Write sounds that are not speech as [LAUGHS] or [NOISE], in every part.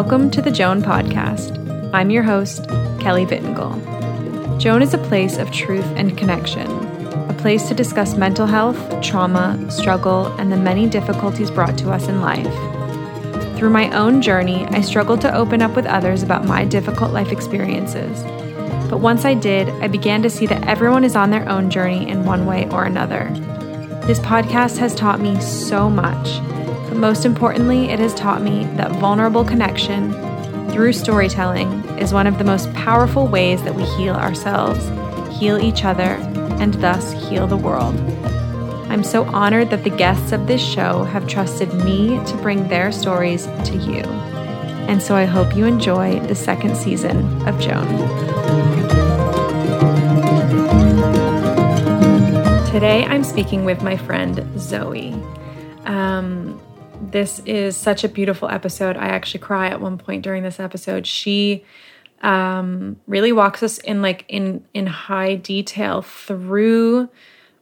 Welcome to the Joan Podcast. I'm your host, Kelly Vittengal. Joan is a place of truth and connection, a place to discuss mental health, trauma, struggle, and the many difficulties brought to us in life. Through my own journey, I struggled to open up with others about my difficult life experiences. But once I did, I began to see that everyone is on their own journey in one way or another. This podcast has taught me so much but most importantly, it has taught me that vulnerable connection through storytelling is one of the most powerful ways that we heal ourselves, heal each other, and thus heal the world. I'm so honored that the guests of this show have trusted me to bring their stories to you. And so I hope you enjoy the second season of Joan. Today I'm speaking with my friend Zoe. Um, this is such a beautiful episode. I actually cry at one point during this episode. She um, really walks us in like in in high detail through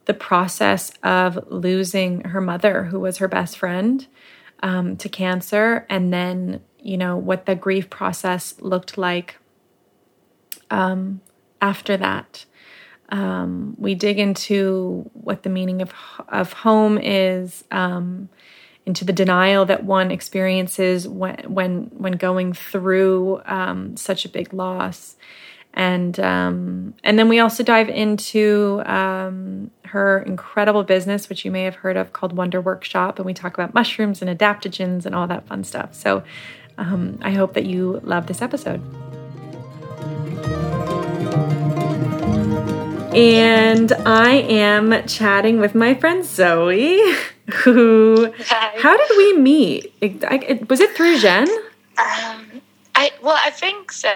the process of losing her mother, who was her best friend, um, to cancer, and then you know what the grief process looked like um, after that. Um, we dig into what the meaning of of home is. Um, into the denial that one experiences when when when going through um, such a big loss, and um, and then we also dive into um, her incredible business, which you may have heard of, called Wunder Workshop, and we talk about mushrooms and adaptogens and all that fun stuff. So um, I hope that you love this episode. And I am chatting with my friend Zoe. [LAUGHS] who Hi. how did we meet was it through jen um, i well i think so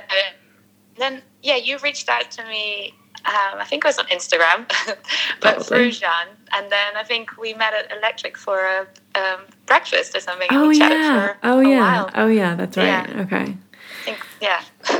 then yeah you reached out to me um, I think it was on Instagram, [LAUGHS] but through Jean. And then I think we met at Electric for a um, breakfast or something. Oh, yeah. oh, yeah. While. Oh, yeah. That's right. Yeah. Okay. I think, yeah. [LAUGHS]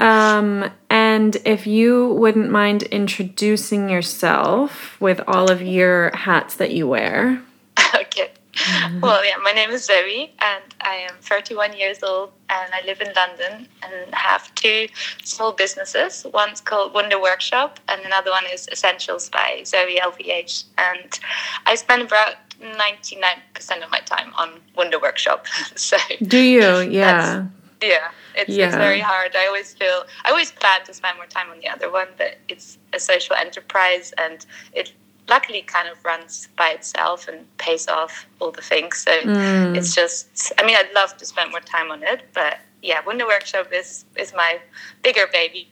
um, and if you wouldn't mind introducing yourself with all of your hats that you wear. [LAUGHS] okay. Mm-hmm. Well, yeah, my name is Zoe, and I am 31 years old, and I live in London and have two small businesses. One's called Wunder Workshop, and another one is Essentials by Zoe LVH. And I spend about 99% of my time on Wunder Workshop. [LAUGHS] so do you? Yeah. Yeah, it's, yeah. it's very hard. I always feel I always plan to spend more time on the other one, but it's a social enterprise and it luckily kind of runs by itself and pays off all the things. So mm. it's just, I mean, I'd love to spend more time on it, but yeah, Wunder Workshop is is my bigger baby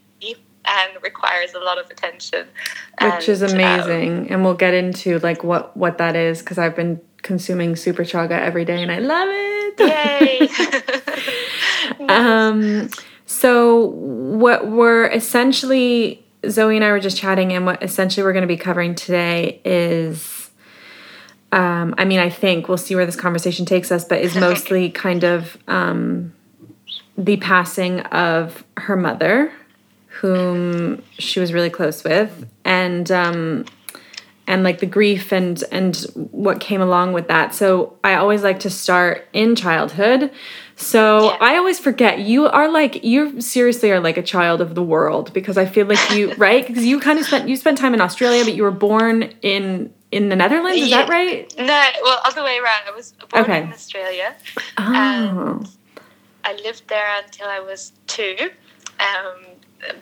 and requires a lot of attention, which and, is amazing. Um, and we'll get into like what what that is because I've been consuming Super Chaga every day and I love it. Yay! [LAUGHS] [LAUGHS] um, so what we're essentially Zoe and I were just chatting, and what essentially we're going to be covering today is, um, I mean, I think we'll see where this conversation takes us, but is [LAUGHS] mostly kind of um, the passing of her mother, whom she was really close with, and um, and like the grief and and what came along with that. So I always like to start in childhood. So yeah. I always forget you are like you seriously are like a child of the world because I feel like you [LAUGHS] right because you kind of spent you spent time in Australia but you were born in in the Netherlands is yeah. that right? No, well other way around. I was born okay. in Australia. Oh. And I lived there until I was two. Um,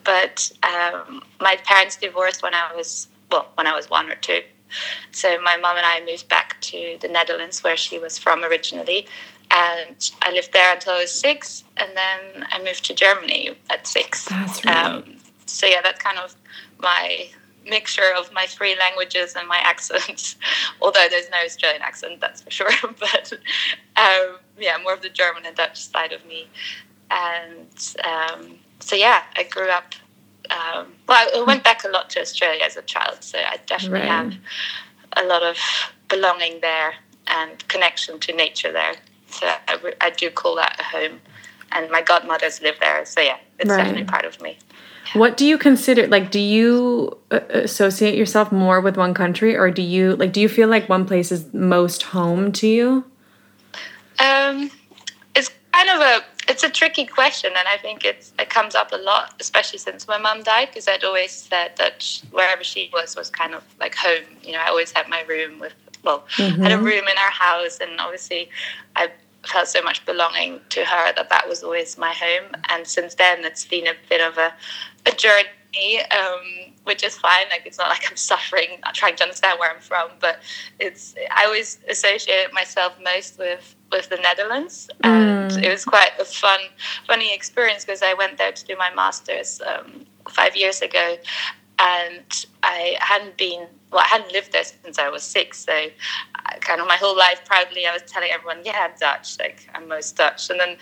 but um, my parents divorced when I was well, when I was one or two. So my mom and I moved back to the Netherlands, where she was from originally, and I lived there until I was six, and then I moved to Germany at six. That's right. Um, so yeah, that's kind of my mixture of my three languages and my [LAUGHS] accents. Although there's no Australian accent, that's for sure. [LAUGHS] but um, yeah, more of the German and Dutch side of me. And um, so yeah, I grew up um, well, I went back a lot to Australia as a child, so I definitely right. have a lot of belonging there and connection to nature there. So I, I do call that a home. And my godmothers live there, so yeah, it's right. definitely part of me. What do you consider like do you uh, associate yourself more with one country or do you like do you feel like one place is most home to you? Um it's kind of a it's a tricky question, and I think it's, it comes up a lot, especially since my mum died, because I'd always said that wherever she was was kind of like home. You know, I always had my room with, well, mm-hmm. had a room in our house, and obviously I felt so much belonging to her that that was always my home. And since then, it's been a bit of a, a journey. Um, which is fine. Like it's not like I'm [LAUGHS] suffering, not trying to understand where I'm from, but it's I always associate myself most with with the Netherlands, and mm. it was quite a fun, funny experience because I went there to do my masters um, five years ago, and I hadn't been well, I hadn't lived there since I was six, so I, kind of my whole life proudly I was telling everyone, yeah, I'm Dutch, like I'm most Dutch, and then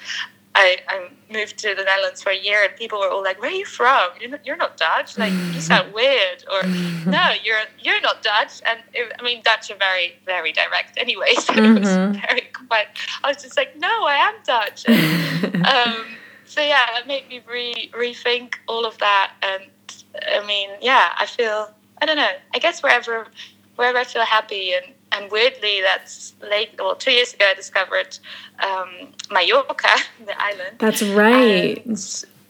I, I moved to the Netherlands for a year, and people were all like, "Where are you from? You're not, you're not Dutch. Like you sound weird." Or, [LAUGHS] "No, you're you're not Dutch." And it, I mean, Dutch are very very direct anyway, [LAUGHS] so mm-hmm. it was mm-hmm. very quite. I was just like, "No, I am Dutch." And, [LAUGHS] um, so yeah, it made me re rethink all of that, and I mean, yeah, I feel I don't know. I guess wherever wherever I feel happy and and weirdly, that's late. Well, two years ago, I discovered um, Mallorca, [LAUGHS] the island. That's right.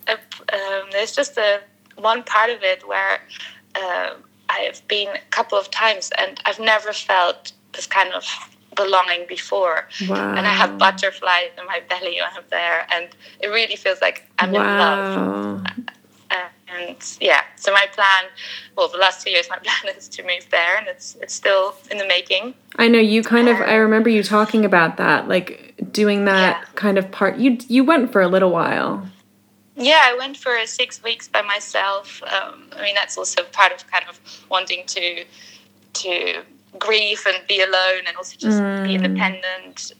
uh, um, there's just a one part of it where uh, I have been a couple of times, and I've never felt this kind of belonging before. Wow. And I have butterflies in my belly when I'm there, and it really feels like I'm wow. in love. And yeah, so my plan, well, the last two years, my [LAUGHS] plan is to move there, and it's it's still in the making. I know you kind of. I remember you talking about that, like doing that yeah. kind of part. You you went for a little while. Yeah, I went for six weeks by myself. Um, I mean, that's also part of kind of wanting to to grieve and be alone and also just mm. be independent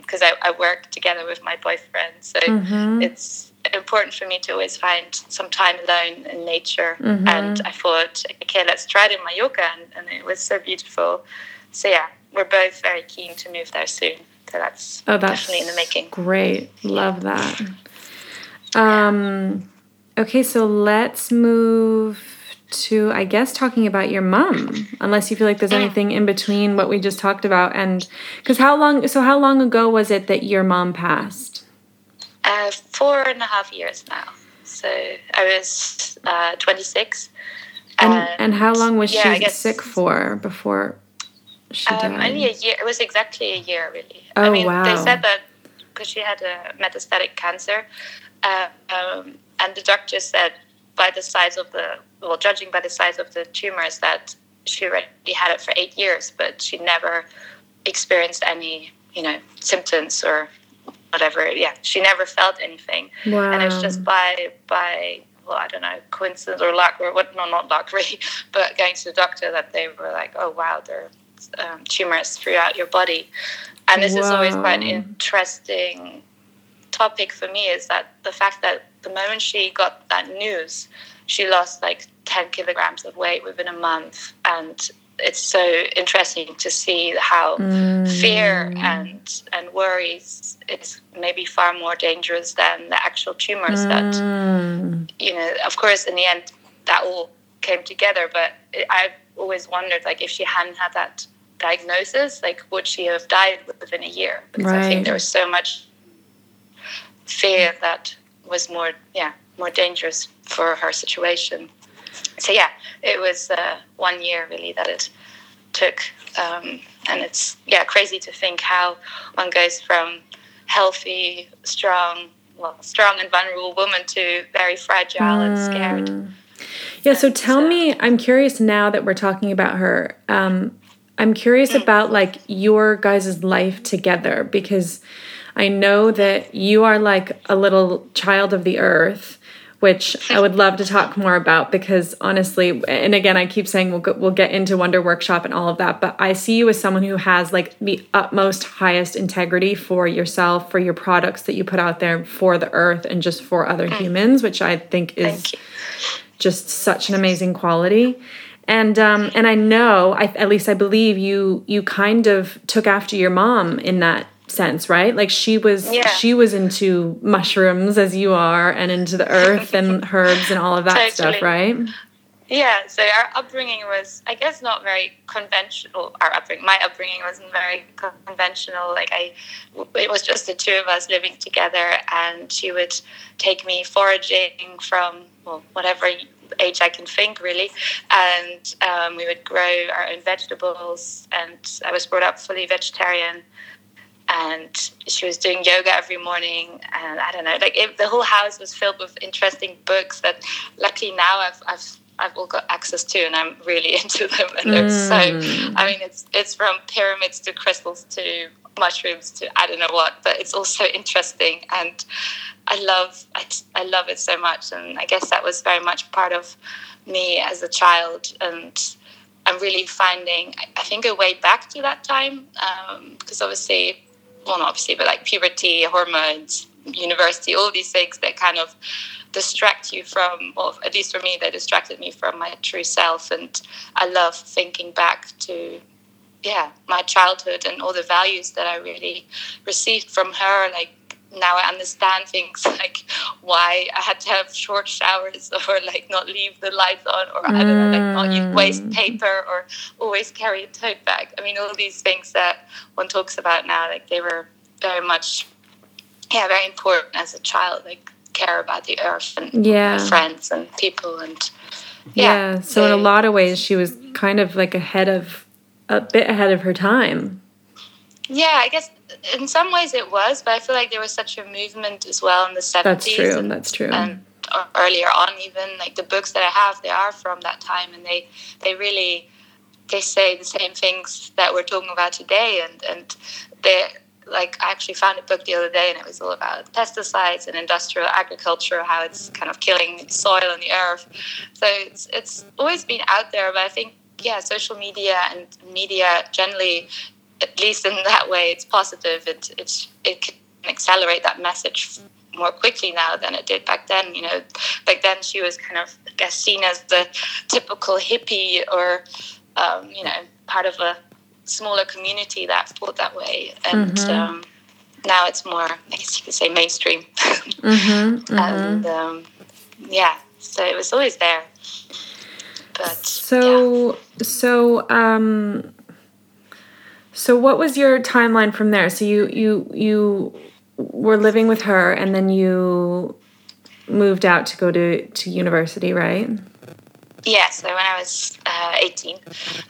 because um, I, I work together with my boyfriend so mm-hmm. it's important for me to always find some time alone in nature. Mm-hmm. And I thought, okay, let's try it in Mallorca. And, and, it was so beautiful. So, yeah, we're both very keen to move there soon. So that's, oh, that's definitely in the making. Great. Love that. Um, okay, so let's move to, I guess, talking about your mom, unless you feel like there's anything in between what we just talked about. And because how long, so how long ago was it that your mom passed? Uh, four and a half years now. So I was uh, 26. And, and, and, how long was yeah, she guess, sick for before she um, died? Only a year. It was exactly a year, really. Oh, I mean, wow. They said that because she had a metastatic cancer. Uh, um, and the doctor said by the size of the, well, judging by the size of the tumors, that she already had it for eight years, but she never experienced any, you know, symptoms or whatever. Yeah, she never felt anything, wow. and it's just by by well, I don't know, coincidence or luck or what? No, not luck [LAUGHS] really, but going to the doctor that they were like, oh wow, there are um, tumors throughout your body, and this wow. is always quite an interesting topic for me. Is that the fact that the moment she got that news, she lost like 10 kilograms of weight within a month and it's so interesting to see how mm. fear and and worries is maybe far more dangerous than the actual tumors mm. that you know of course in the end that all came together but i've always wondered like if she hadn't had that diagnosis like would she have died within a year because right. i think there was so much fear that was more yeah more dangerous for her situation so yeah, it was uh, one year really that it took, um, and it's yeah crazy to think how one goes from healthy, strong, well, strong and vulnerable woman to very fragile mm. and scared. Hmm. Yeah. So tell so, me, I'm curious now that we're talking about her. Um, I'm curious mm. about like your guys' life together because I know that you are like a little child of the earth which I would love to talk more about because honestly, and again, I keep saying we'll go, we'll get into Wunder Workshop and all of that, but I see you as someone who has like the utmost highest integrity for yourself, for your products that you put out there for the earth and just for other mm. humans, which I think is just such an amazing quality. And um, and I know, I, at least I believe you you kind of took after your mom in that sense, right? Like she was yeah. she was into mushrooms as you are and into the earth and [LAUGHS] herbs and all of that totally. stuff, right? Yeah, so our upbringing was, I guess, not very conventional. Our upbringing, my upbringing wasn't very conventional. Like I, it was just the two of us living together, and she would take me foraging from well, whatever age I can think, really. And um, we would grow our own vegetables. And I was brought up fully vegetarian. And she was doing yoga every morning, and I don't know, like it, the whole house was filled with interesting books that, luckily now I've I've I've all got access to, and I'm really [LAUGHS] into them. And mm. so, I mean, it's it's from pyramids to crystals to mushrooms to I don't know what, but it's also interesting, and I love I, I love it so much, and I guess that was very much part of me as a child, and I'm really finding I think a way back to that time because um, obviously, well, not obviously, but like puberty, hormones, university, all these things that kind of distract you from, or at least for me, they distracted me from my true self. And I love thinking back to, yeah, my childhood and all the values that I really received from her. Like now I understand things [LAUGHS] like why I had to have short showers [LAUGHS] or like not leave the lights on or I don't know, like not use waste mm. paper or always carry a tote bag. I mean, all these things that one talks about now, like they were very much, yeah, very important as a child. Like care about the earth and yeah. friends and people and yeah. yeah so in a lot of ways, she was kind of like ahead of a bit ahead of her time. Yeah, I guess in some ways it was, but I feel like there was such a movement as well in the seventies. That's true. And, that's true. Um, and earlier on, even like the books that I have, they are from that time, and they they really they say the same things that we're talking about today, and and they like I actually found a book the other day and it was all about pesticides and industrial agriculture, how it's kind of killing soil and the earth. So it's it's always been out there, but I think yeah, social media and media generally, at least in that way, it's positive. It it's it can accelerate that message more quickly now than it did back then. You know, back then she was kind of I guess seen as the typical hippie or um, you know part of a smaller community that thought that way, and mm-hmm. um, now it's more, I guess you could say, mainstream. mm-hmm, mm-hmm. And um, yeah, so it was always there. But so, yeah. so, um, so what was your timeline from there? So you you you were living with her, and then you moved out to go to to university, right? Yeah, so when I was uh, 18,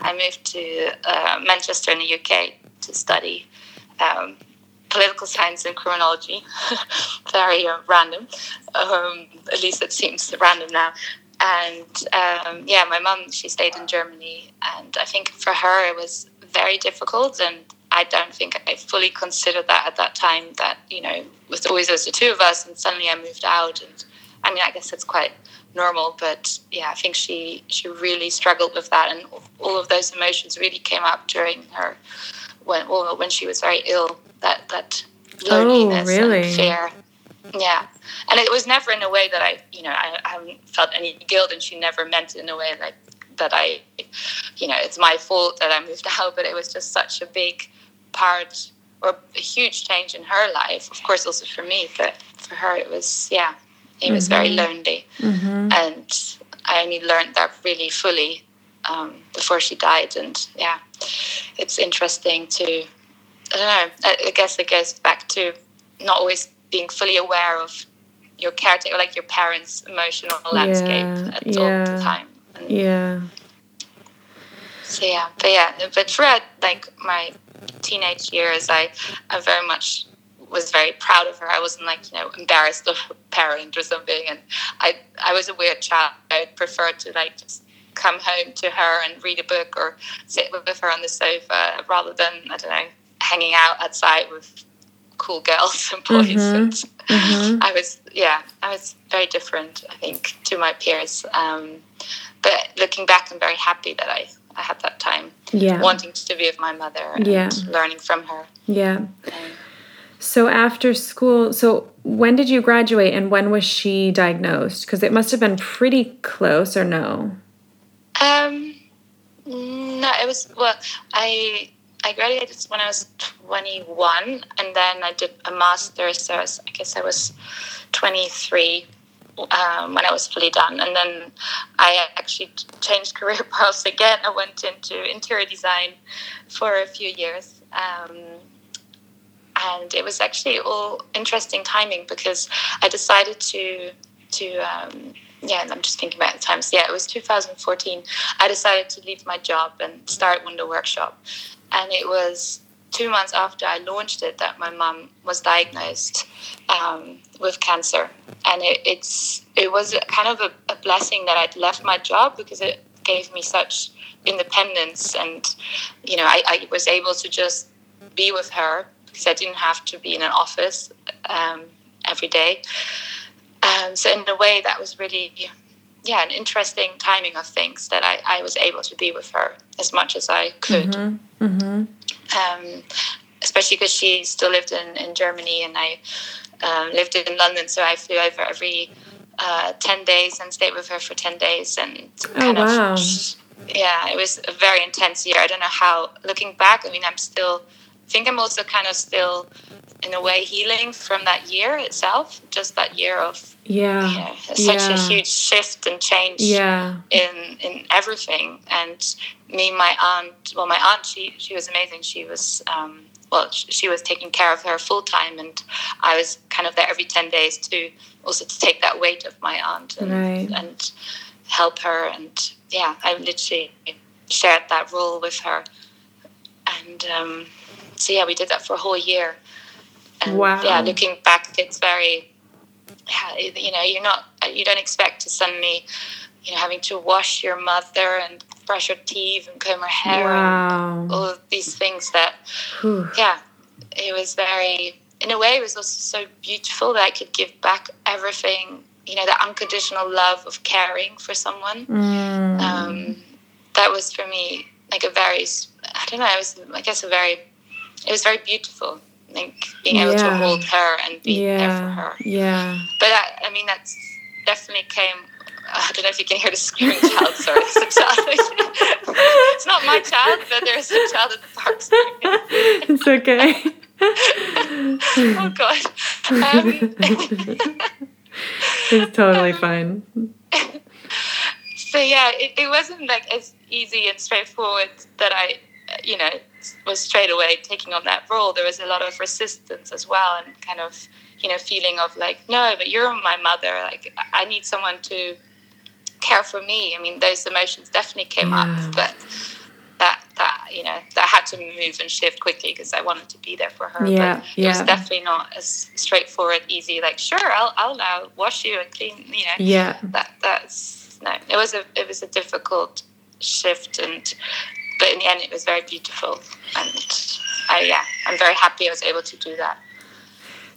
I moved to uh, Manchester in the UK to study um, political science and criminology. [LAUGHS] Very uh, random. Um, at least it seems random now. And um, yeah, my mum, she stayed in Germany. And I think for her, it was very difficult. And I don't think I fully considered that at that time that, you know, with always as the two of us, and suddenly I moved out. And I mean, I guess it's quite normal but yeah i think she she really struggled with that and all of those emotions really came up during her when well, when she was very ill that that loneliness oh, really? and fear yeah and it was never in a way that i you know I, I haven't felt any guilt and she never meant it in a way like that i you know it's my fault that i moved [LAUGHS] out but it was just such a big part or a huge change in her life of course also for me but for her it was yeah was mm-hmm. very lonely, mm-hmm. and I only learned that really fully um, before she died. And yeah, it's interesting to I don't know. I, guess it goes back to not always being fully aware of your caretaker, like your parents' emotional landscape yeah, at yeah, all the time. Yeah. So yeah, but yeah, but throughout like my teenage years, I I very much was very proud of her. I wasn't like you know embarrassed of her parent or something. And I I was a weird child. I preferred to like just come home to her and read a book or sit with her on the sofa rather than I don't know hanging out outside with cool girls [LAUGHS] and boys. Mm-hmm. And mm-hmm. I was yeah I was very different I think to my peers. Um, but looking back, I'm very happy that I I had that time. Yeah. Wanting to be with my mother and yeah. learning from her. Yeah. Um, so after school, so when did you graduate and when was she diagnosed? Because it must have been pretty close, or no? Um, no, it was well. I I graduated when I was twenty one, and then I did a master's. So I, was, I guess I was twenty three um, when I was fully done. And then I actually changed [LAUGHS] career paths again. I went into interior design for a few years. Um, and it was actually all interesting timing because I decided to to um, yeah, I'm just thinking about the times. Yeah, it was 2014. I decided to leave my job and start Wunder Workshop, and it was two months after I launched it that my mom was diagnosed um, with cancer, and it, it's it was kind of a, a, blessing that I'd left my job because it gave me such independence, and you know I, I was able to just be with her because I didn't have to be in an office um, every day. Um, so in a way, that was really yeah an interesting timing of things that I, I was able to be with her as much as I could. Mm-hmm. Mm-hmm um, especially because she still lived in, in Germany and I um, lived in London. So I flew over every uh, 10 days and stayed with her for 10 days. And oh, wow. Of, yeah, it was a very intense year. I don't know how, looking back, I mean, I'm still, I think I'm also kind of still in a way healing from that year itself just that year of yeah such yeah. a huge shift and change yeah. in in everything and me my aunt well my aunt she she was amazing she was um, well she was taking care of her full time and i was kind of there every 10 days to also to take that weight of my aunt and, right. and help her and yeah i literally shared that role with her and um, so yeah we did that for a whole year and wow. yeah, looking back, it's very, you know, you're not, you don't expect to suddenly, you know, having to wash your mother and brush her teeth and comb her hair wow. and all of these things that, Whew. yeah, it was very, in a way, it was also so beautiful that I could give back everything, you know, the unconditional love of caring for someone. Mm. Um, that was for me like a very, I don't know, it was, I guess, a very, it was very beautiful think being able yeah. to hold her and be yeah. there for her. Yeah. But that, I mean, that's definitely came. [LAUGHS] I don't know if you can hear the screaming child. Sorry, it's a child. [LAUGHS] it's not my child, but there's a child at the park. It's okay. [LAUGHS] oh God. Um, it's totally fine. So yeah, it, it wasn't like as easy and straightforward that I, you know, was straight away taking on that role, there was a lot of resistance as well, and kind of you know feeling of like, no, but you're my mother. Like I need someone to care for me. I mean, those emotions definitely came yeah. up, but that that you know that had to move and shift quickly because I wanted to be there for her. Yeah, but yeah. it was definitely not as straightforward, easy. Like, sure, I'll I'll now wash you and clean. You know, yeah. That that's no. It was a it was a difficult shift and but in the end, it was very beautiful, and I, yeah, I'm very happy I was able to do that.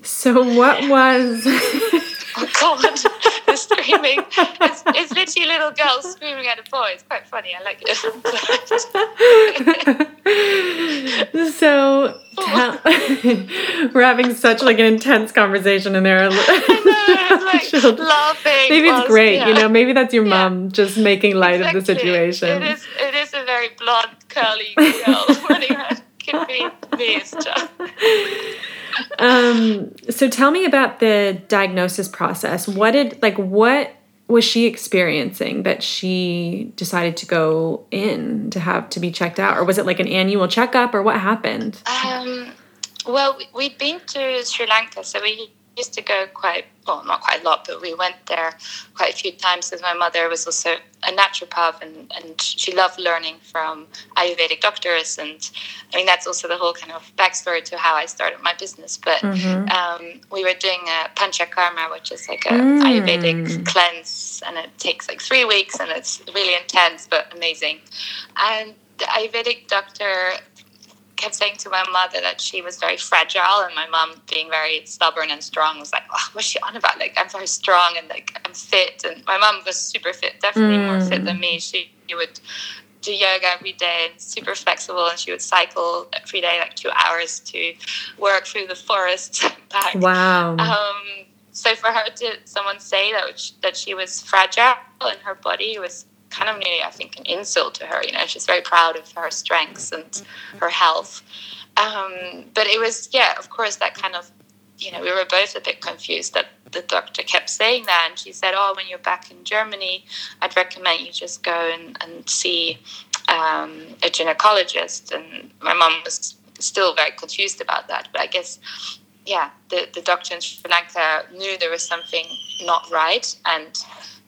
So, what was? [LAUGHS] oh God, [LAUGHS] the screaming! It's, it's literally little girls screaming at a boy. It's quite funny. I like it. [LAUGHS] so, we're having such like an intense conversation, and there are like laughing. Maybe it's great. Yeah. You know, maybe that's your yeah. mom just making light exactly. of the situation. It is. It very blonde, curly girl running around. Could be me um, so tell me about the diagnosis process. What did like what was she experiencing that she decided to go in to have to be checked out, or was it like an annual checkup, or what happened? Um, well, we'd been to Sri Lanka, so we used to go quite well, not quite a lot, but we went there quite a few times because my mother was also a naturopath and, and she loved learning from Ayurvedic doctors. And I mean, that's also the whole kind of backstory to how I started my business. But mm-hmm. um, we were doing a panchakarma, which is like a mm. Ayurvedic cleanse, and it takes like three weeks and it's really intense but amazing. And the Ayurvedic doctor kept saying to my mother that she was very fragile, and my mom, being very stubborn and strong, was like, oh, "What's she on about? Like, I'm very strong and like I'm fit." And my mom was super fit, definitely mm. more fit than me. She, she would do yoga every day and super flexible, and she would cycle every day like two hours to work through the forest [LAUGHS] back. Wow. Um, so for her to someone say that that she was fragile in her body was kind of nearly, I think, an insult to her. You know, she's very proud of her strengths and her health. Um, but it was, yeah, of course, that kind of you know, we were both a bit confused that the doctor kept saying that. And she said, Oh, when you're back in Germany, I'd recommend you just go and, and see um, a gynecologist. And my mom was still very confused about that. But I guess, yeah, the, the doctor in Sri Lanka knew there was something not right and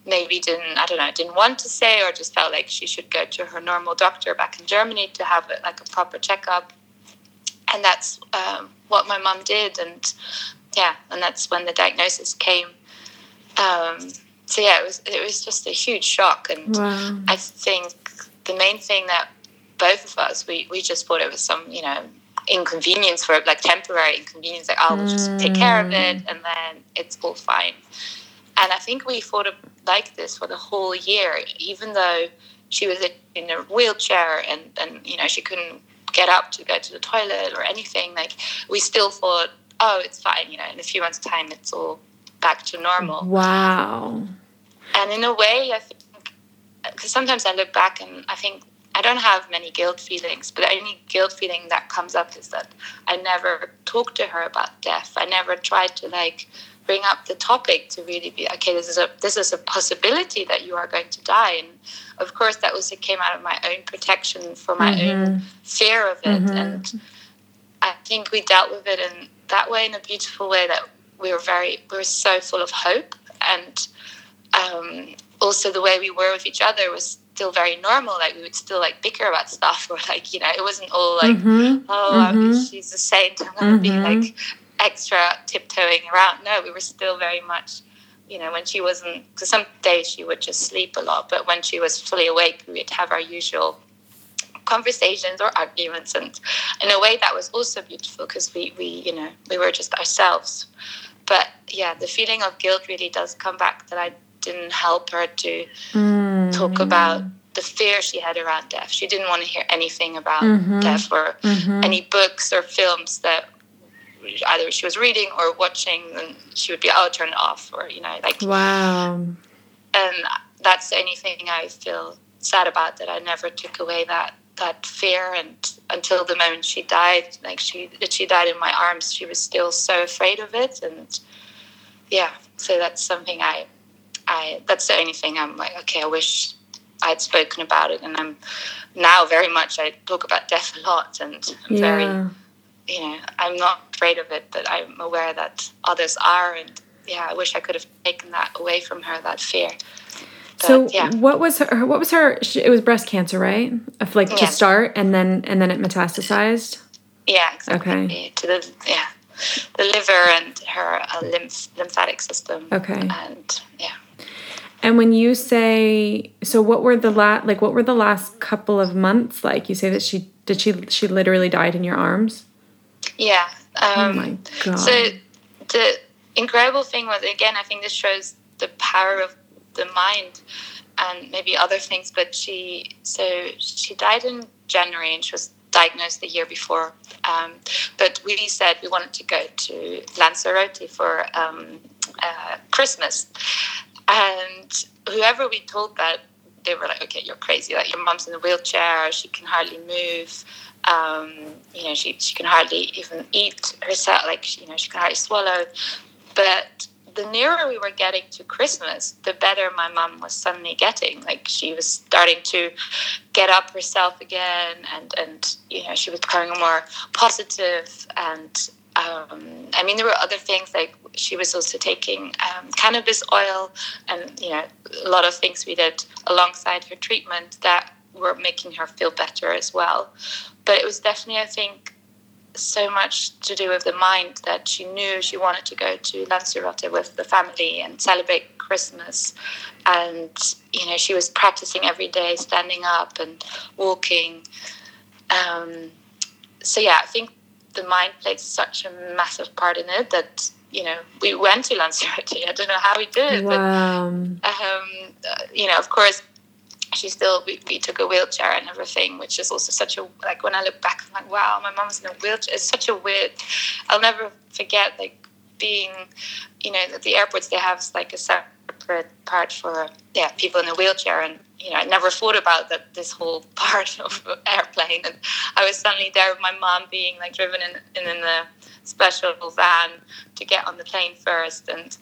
maybe didn't, I don't know, didn't want to say or just felt like she should go to her normal doctor back in Germany to have a, like a proper checkup. And that's um, what my mom did. And yeah, and that's when the diagnosis came. Um, so yeah, it was it was just a huge shock, and wow. I think the main thing that both of us we we just thought it was some you know inconvenience for like temporary inconvenience, like oh we'll just take care of it mm. and then it's all fine. And I think we thought of like this for the whole year, even though she was in a wheelchair and and you know she couldn't get up to go to the toilet or anything. Like we still thought oh, it's fine, you know, in a few months' time, it's all back to normal. Wow. And in a way, I think, because sometimes I look back and I think I don't have many guilt feelings, but the only guilt feeling that comes up is that I never talked to her about death. I never tried to like bring up the topic to really be okay. This is a this is a possibility that you are going to die, and of course that also came out of my own protection for my mm-hmm. own fear of it, mm-hmm. and I think we dealt with it in that way in a beautiful way that we were very we were so full of hope and um, also the way we were with each other was still very normal like we would still like bicker about stuff [LAUGHS] or like you know it wasn't all like mm-hmm. oh mm-hmm. she's a saint i'm gonna mm-hmm. be like extra tiptoeing around no we were still very much you know when she wasn't because some days she would just sleep a lot but when she was fully awake we'd have our usual conversations or arguments and in a way that was also beautiful because we, we you know we were just ourselves but yeah the feeling of guilt really does come back that i didn't help her to mm. talk about the fear she had around death she didn't want to hear anything about mm-hmm. death or mm-hmm. any books or films that either she was reading or watching and she would be oh turn it off or you know like wow and that's anything i feel sad about that i never took away that that fear and until the moment she died like she she died in my arms she was still so afraid of it and yeah so that's something i i that's the only thing i'm like okay i wish i'd spoken about it and i'm now very much i talk about death a lot and I'm yeah. very you know i'm not afraid of it but i'm aware that others are and yeah i wish i could have taken that away from her that fear so yeah. what was her? What was her? It was breast cancer, right? Of like to start, and then and then it metastasized. Yeah. Exactly. Okay. To the yeah, the liver and her uh, lymph lymphatic system. Okay. And yeah. And when you say so, what were the last like? What were the last couple of months like? You say that she did she she literally died in your arms. Yeah. Um, oh my god. So the incredible thing was again, I think this shows the power of the mind and maybe other things. But she so she died in January and she was diagnosed the year before. Um, but we said we wanted to go to Lanzarote for um, uh, Christmas, and whoever we told that they were like, "Okay, you're crazy. Like your mom's in a wheelchair. She can hardly move." Um, you know, she, she can hardly even eat herself, like, you know, she can hardly swallow. But the nearer we were getting to Christmas, the better my mom was suddenly getting. Like she was starting to get up herself again, and and you know she was becoming more. And um, I mean, there were other things like she was also taking um, cannabis oil, and you know a lot of things we did alongside her treatment that were making her feel better as well. But it was definitely, I think, so much to do with the mind that she knew she wanted to go to Lanzarote with the family and celebrate Christmas. And, you know, she was practicing every day, standing up and walking. Um, so, yeah, I think the mind played such a massive part in it that, you know, we went to Lanzarote. [LAUGHS] I don't know how we did it, wow. but, um, you know, of course, she still we, we, took a wheelchair and everything which is also such a like when i look back i'm like wow my mom's in a wheelchair it's such a weird i'll never forget like being you know at the airports they have like a separate part for yeah people in a wheelchair and you know, I never thought about that this whole [LAUGHS] part of airplane, and I was suddenly there with my mom being like driven in in, in the special van to get on the plane first, and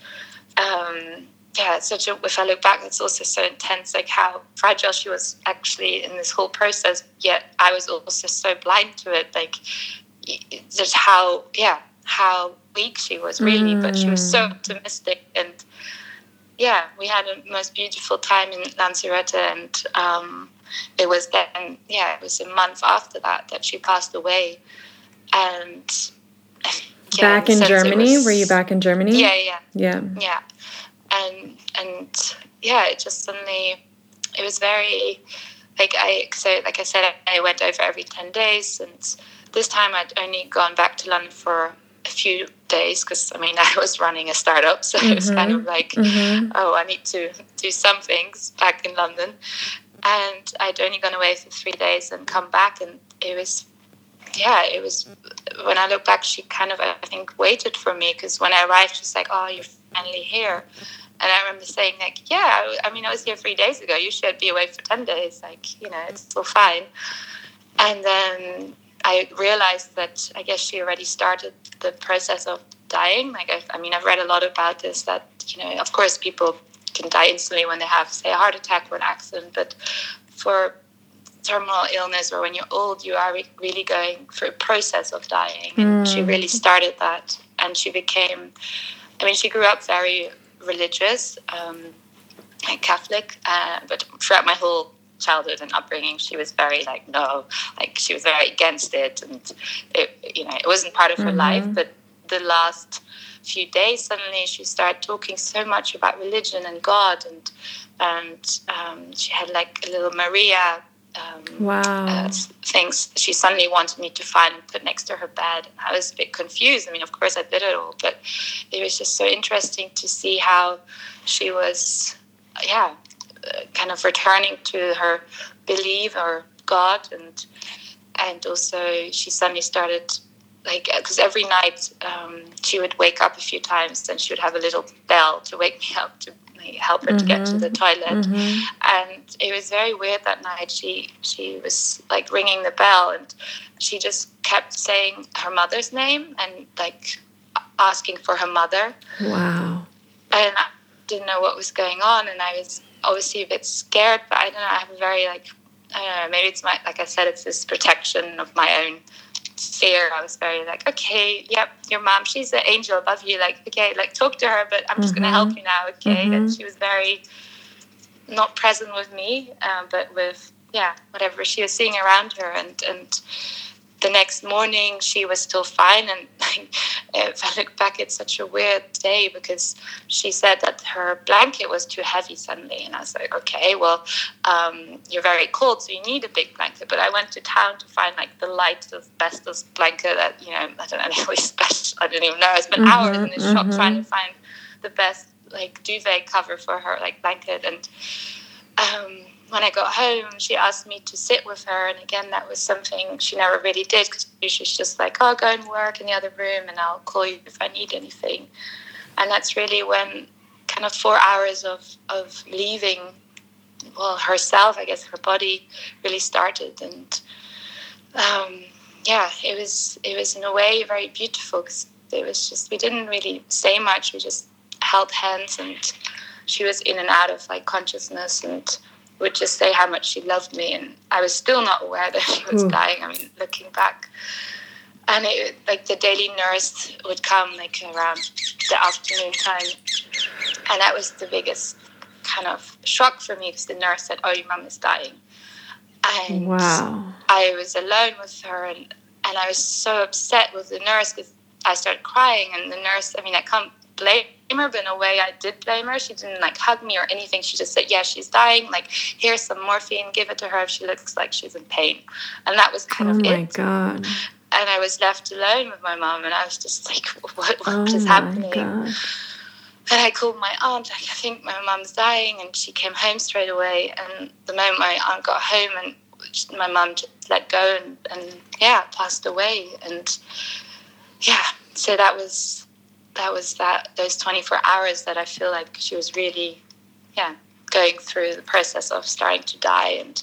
um, yeah, it's such a. If I look back, it's also so intense, like how fragile she was actually in this whole process. Yet I was also so blind to it, like just how yeah how weak she was really, mm. but she was so mm. optimistic and yeah, we had a most beautiful time in Lanzarote, and um, it was then, yeah, it was a month after that that she passed away, and yeah, back in Germany. Was, Were you back in Germany? Yeah, yeah, yeah, yeah, and and yeah, it just suddenly, it was very, like I so like I said, I went over every ten days, and this time I'd only gone back to London for a few days because I mean [LAUGHS] I was running a startup, so mm-hmm. it was kind of mm-hmm. like, mm-hmm. oh, I need to do some things back in London, and I'd only gone away for three days and come back, and it was, yeah, it was. When I look back, she kind of I think waited for me because when I arrived, she's like, oh, you're finally here. And I remember saying, like, yeah, I mean, I was here three days ago. You should be away for 10 days. Like, you know, it's still fine. And then I realized that I guess she already started the process of dying. Like, I've, I mean, I've read a lot about this that, you know, of course, people can die instantly when they have, say, a heart attack or an accident, but for terminal illness or when you're old, you are re- really going through a process of dying. And mm. she really started that. And she became, I mean, she grew up very religious, um, Catholic, uh, but throughout my whole childhood and upbringing, she was very like no, like she was very against it, and it, you know it wasn't part of her mm-hmm. life. But the last few days, suddenly she started talking so much about religion and God, and and um, she had like a little Maria. Um, wow. Uh, things she suddenly wanted me to find and put next to her bed. I was a bit confused. I mean, of course, I did it all, but it was just so interesting to see how she was, yeah, kind of returning to her belief or God, and and also she suddenly started like because every night um, she would wake up a few times, and she would have a little bell to wake me up to help her mm-hmm. to get to the mm-hmm. toilet. Mm-hmm. And it was very weird that night. She she was like ringing the bell, and she just kept saying her mother's name and like asking for her mother. Wow. And I didn't know what was going on, and I was obviously a bit scared, but I don't know. I have a very like I don't know. Maybe it's my like I said, it's this protection of my own fear. I was very like, okay, yep, your mom, she's an angel above you. Like, okay, like talk to her, but I'm just mm-hmm. gonna help mm-hmm. you now, okay? Mm-hmm. And she was very not present with me, um, but with yeah, whatever she was seeing around her, and and the next morning she was still fine. And [LAUGHS] if i look back it's such a weird day because she said that her blanket was too heavy suddenly. And i was like okay well um, you're very cold so you need a big blanket. But i went to town to find like the lightest bestest blanket that you know i don't know [LAUGHS] really special i didn't even know i spent mm-hmm, hours in the mm-hmm. shop trying to find the best like duvet cover for her like blanket. And um, when I got home, she asked me to sit with her. And again, that was something she never really did because she's just like, oh, go and work in the other room and I'll call you if I need anything. And that's really when kind of four hours of, of leaving, well, herself, I guess her body really started. And um, yeah, it was, it was in a way very beautiful because it was just, we didn't really say much. We just held hands and she was in and out of like consciousness and would just say how much she loved me, and I was still not aware that she was mm. dying. I mean, looking back, and it like the daily nurse would come like around the afternoon time, and that was the biggest kind of shock for me because the nurse said, "Oh, your mum is dying," and wow. I was alone with her, and and I was so upset with the nurse because I started crying, and the nurse. I mean, I can't blame her, but in a way I did blame her. She didn't like hug me or anything. She just said, "Yeah, she's dying. Like, here's some morphine. Give it to her if she looks like she's in pain." And that was kind oh of it. Oh my god! And I was left alone with my mom, and I was just like, [LAUGHS] "What, what oh is happening?" God. And I called my aunt. Like, I think my mom's dying, and she came home straight away. And the moment my aunt got home, and my mom just let go, and, and yeah, passed away. And yeah, so that was that was that those 24 hours that I feel like she was really yeah going through the process of starting to die. And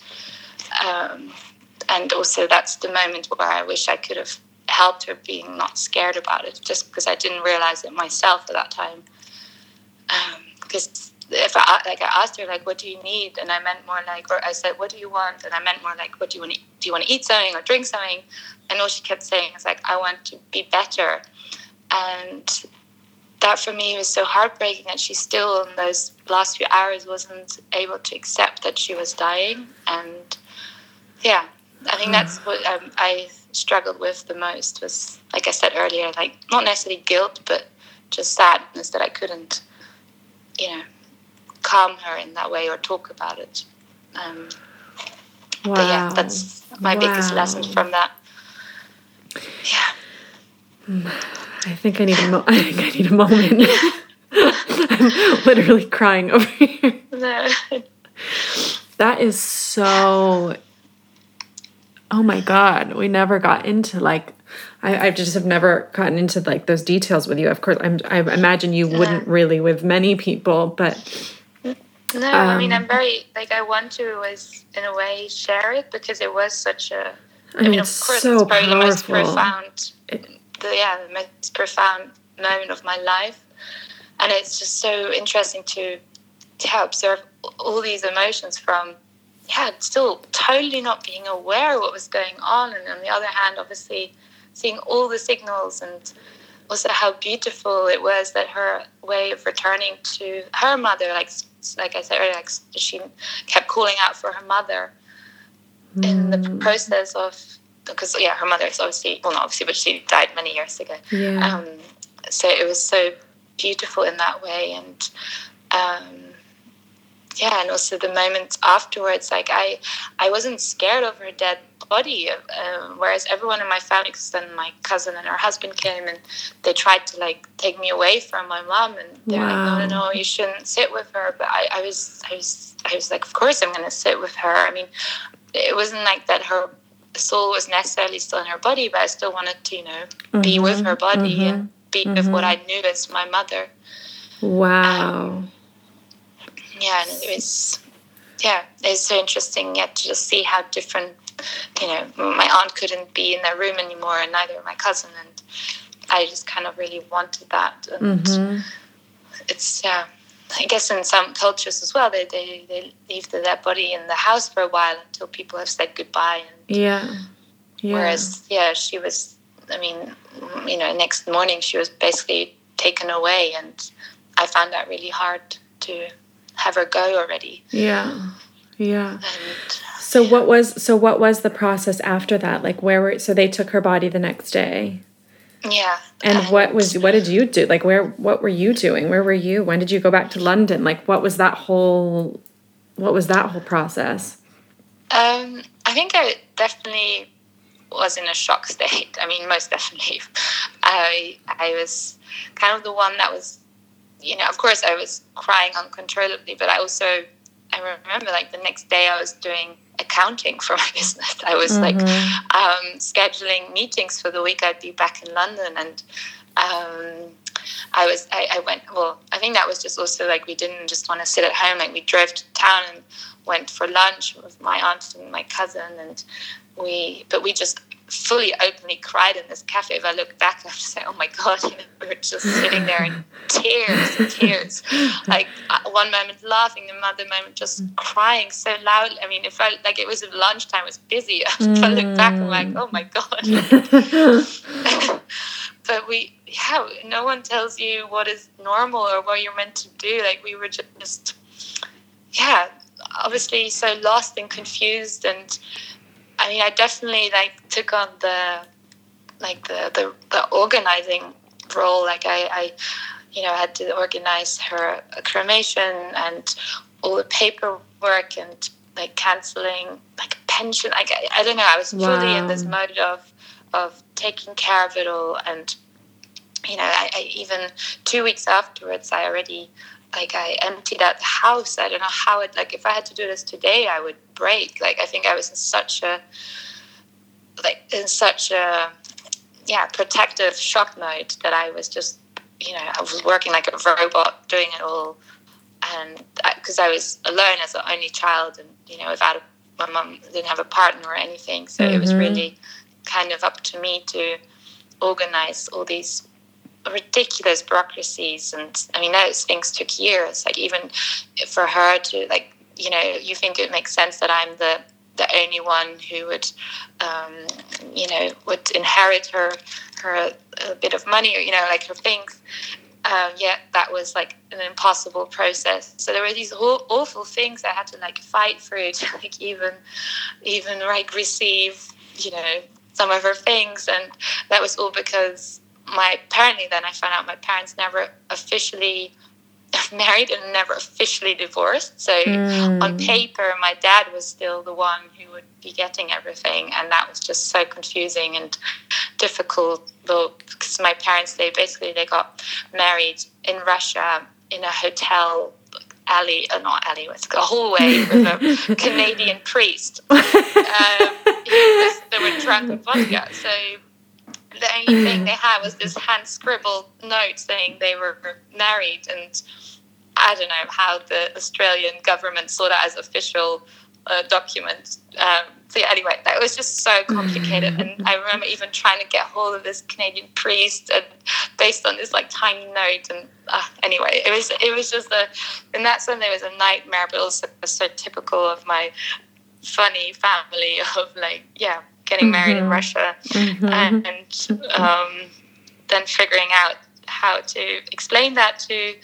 um, and also that's the moment where I wish I could have helped her being not scared about it just because I didn't realize it myself at that time. Because um, if I like I asked her like what do you need? And I meant more like or I said what do you want? And I meant more like what do you want to, do you want to eat something or drink something? And all she kept saying is like I want to be better. And that for me was so heartbreaking that she still in those last few hours wasn't able to accept that she was dying and yeah I think that's what um, I struggled with the most was like I said earlier like not necessarily guilt but just sadness that I couldn't you know calm her in that way or talk about it. Um, wow. But yeah, that's my wow. biggest lesson from that. Yeah. [SIGHS] I think I need a mo- [LAUGHS] I think I need a moment. [LAUGHS] I'm literally crying over [LAUGHS] here. No. That is so. Oh my god, we never got into like. I, I just have never gotten into like those details with you. Of course, I'm, I imagine you wouldn't really with many people, but no, um, I mean I'm um, very like I want to always in a way share it because it was such a. I, I mean, of course, so it's probably powerful. the most profound, it, the yeah, the most profound moment of my life, and it's just so interesting to to observe all these emotions from yeah, still totally not being aware of what was going on, and on the other hand, obviously seeing all the signals and also how beautiful it was that her way of returning to her mother, like like I said earlier, like she kept calling out for her mother mm. in the hmm. process of because yeah, her mother is obviously well not obviously, but she died many years ago. Yeah. Um, so it was so beautiful in that way, and um, yeah, and also the moments afterwards, like I, I wasn't scared of her dead body, uh, whereas everyone in my family, because then my cousin and her husband came and they tried to like take me away from my mom, and they're wow. like, no, no, no, you shouldn't sit with her. But I, I was, I was, I was like, of course I'm going to sit with her. I mean, it wasn't like that her soul was necessarily still in her body, but I still wanted to, you know, mm-hmm. be with her body mm-hmm. and be mm-hmm. with what I knew as my mother. Wow. Um, yeah, and it was yeah, it's so interesting yet to just see how different. You know, my aunt couldn't be in that room anymore, and neither my cousin, and I just kind of really wanted that, and mm-hmm. it's yeah. I guess in some cultures as well, they, they, they leave the dead body in the house for a while until people have said goodbye. And yeah. yeah. Whereas, yeah, she was, I mean, mm, you know, next morning she was basically taken away. And I found that really hard to have her go already. Yeah. Yeah. And, so what was so what was the process after that? Like where were so they took her body the next day? Yeah. And, what was what did you do? Like where what were you doing? Where were you? When did you go back to London? Like what was that whole what was that whole process? Um I think I definitely was in a shock [LAUGHS] state. I mean, most definitely. I I was kind of the one that was you know, of course, I was crying uncontrollably, but I also, I remember like the next day I was doing accounting for my [LAUGHS] business. I was mm-hmm. like um, scheduling meetings for the week I'd be back in London, and um, I was, I, I, went. Well, I think that was just also like we didn't just want to sit at home. Like we drove to town and went for lunch with my aunt and my cousin, and we, but we just fully openly cried in this cafe. If I look back, [LAUGHS] I just say, "Oh my god!" [LAUGHS] You know, we were just sitting there in tears, and tears. [LAUGHS] Like uh, one moment laughing, another moment just crying so loud. I mean, if I like it was lunchtime, it was busy. if I look back, I'm like, "Oh my god!" but we, yeah, no one tells you what is normal or what you're meant to do. Like we were just, yeah, obviously so lost and confused and I mean, I definitely like took on the like the the, the organizing role. Like I, I, you know, had to organize her cremation and all the paperwork and like canceling like pension. Like I, I don't know. I was fully in this mode of of taking care of it all and you know I, I, even two weeks afterwards i already like I emptied out the house. I don't know how it like if I had to do this today, I would break. Like I think I was in such a like in such a yeah protective shock mode that I was just you know I was working like a robot doing it all, and because I, I, was alone as the only child, and you know, without a, my mom didn't have a partner or anything, so mm-hmm. it was mm-hmm. really kind of up to me to organize all these ridiculous bureaucracies. And i mean those things took years like even for her to like you know you think it makes sense that i'm the the only one who would um, you know would inherit her her a bit of money or you know like her things. Um, yeah that was like an impossible process. So there were these awful things i had to like fight through to [LAUGHS] like even even like receive you know some of her things. And that was all because my apparently then I found out my parents never officially [LAUGHS] married and never officially divorced. So mm. on paper, my dad was still the one who would be getting everything, and that was just so confusing and difficult. Though, because my parents, they basically they got married in Russia in a hotel alley, or uh, not alley, it's a hallway with a [LAUGHS] Canadian priest. [LAUGHS] Um, they were drunk with vodka, so the only thing [LAUGHS] they had was this hand scribbled note saying they were married and I don't know how the Australian government saw that as official uh, document. Um, so yeah, anyway, that was just so complicated, and I remember even trying to get hold of this Canadian priest, and based on this like tiny note, and uh, anyway, it was it was just a in that sense it was a nightmare, but also so typical of my funny family [LAUGHS] of like yeah getting married mm-hmm. in Russia, mm-hmm. and um, then figuring out how to explain that to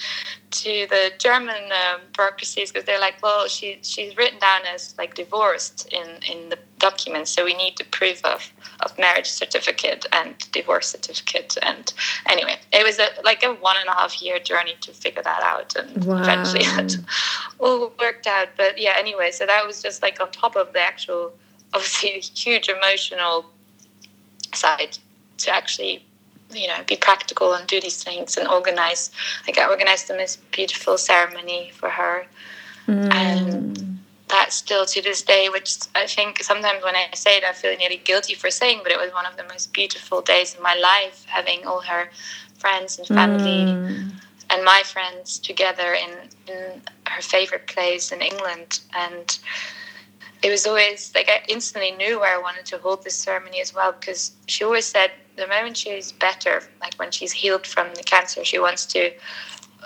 to the German um, bureaucracies because they're like, well, she she's written down as like divorced in in the documents, so we need the proof of of marriage certificate and divorce certificate. And anyway, it was a like a one and a half year journey to figure that out, and wow. eventually [LAUGHS] it all worked out. But yeah, anyway, so that was just like on top of the actual obviously a huge emotional side to actually you know be practical and do these things and organize like i organized the most beautiful ceremony for her mm. and that still to this day which i think sometimes when i say it i feel nearly guilty for saying but it was one of the most beautiful days of my life having all her friends and family mm. and my friends together in, in her favorite place in england and it was always like I instantly knew where I wanted to hold this ceremony as well because she always said the moment she's better, like when she's healed from the cancer, she wants to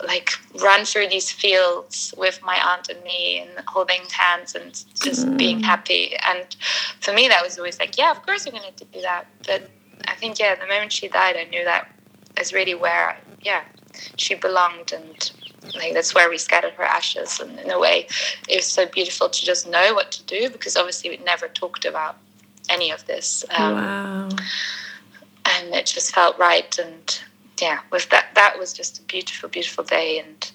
like run through these fields with my aunt and me and holding hands and just mm. being happy. And for me, that was always like, yeah, of course you're going to do that. But I think, yeah, the moment she died, I knew that is really where, I, yeah, she belonged and like that's where we scattered her ashes. And in a way it was so beautiful to just know what to do because obviously we never talked about any of this um, wow. and it just felt right. And yeah with that that was just a beautiful beautiful day. And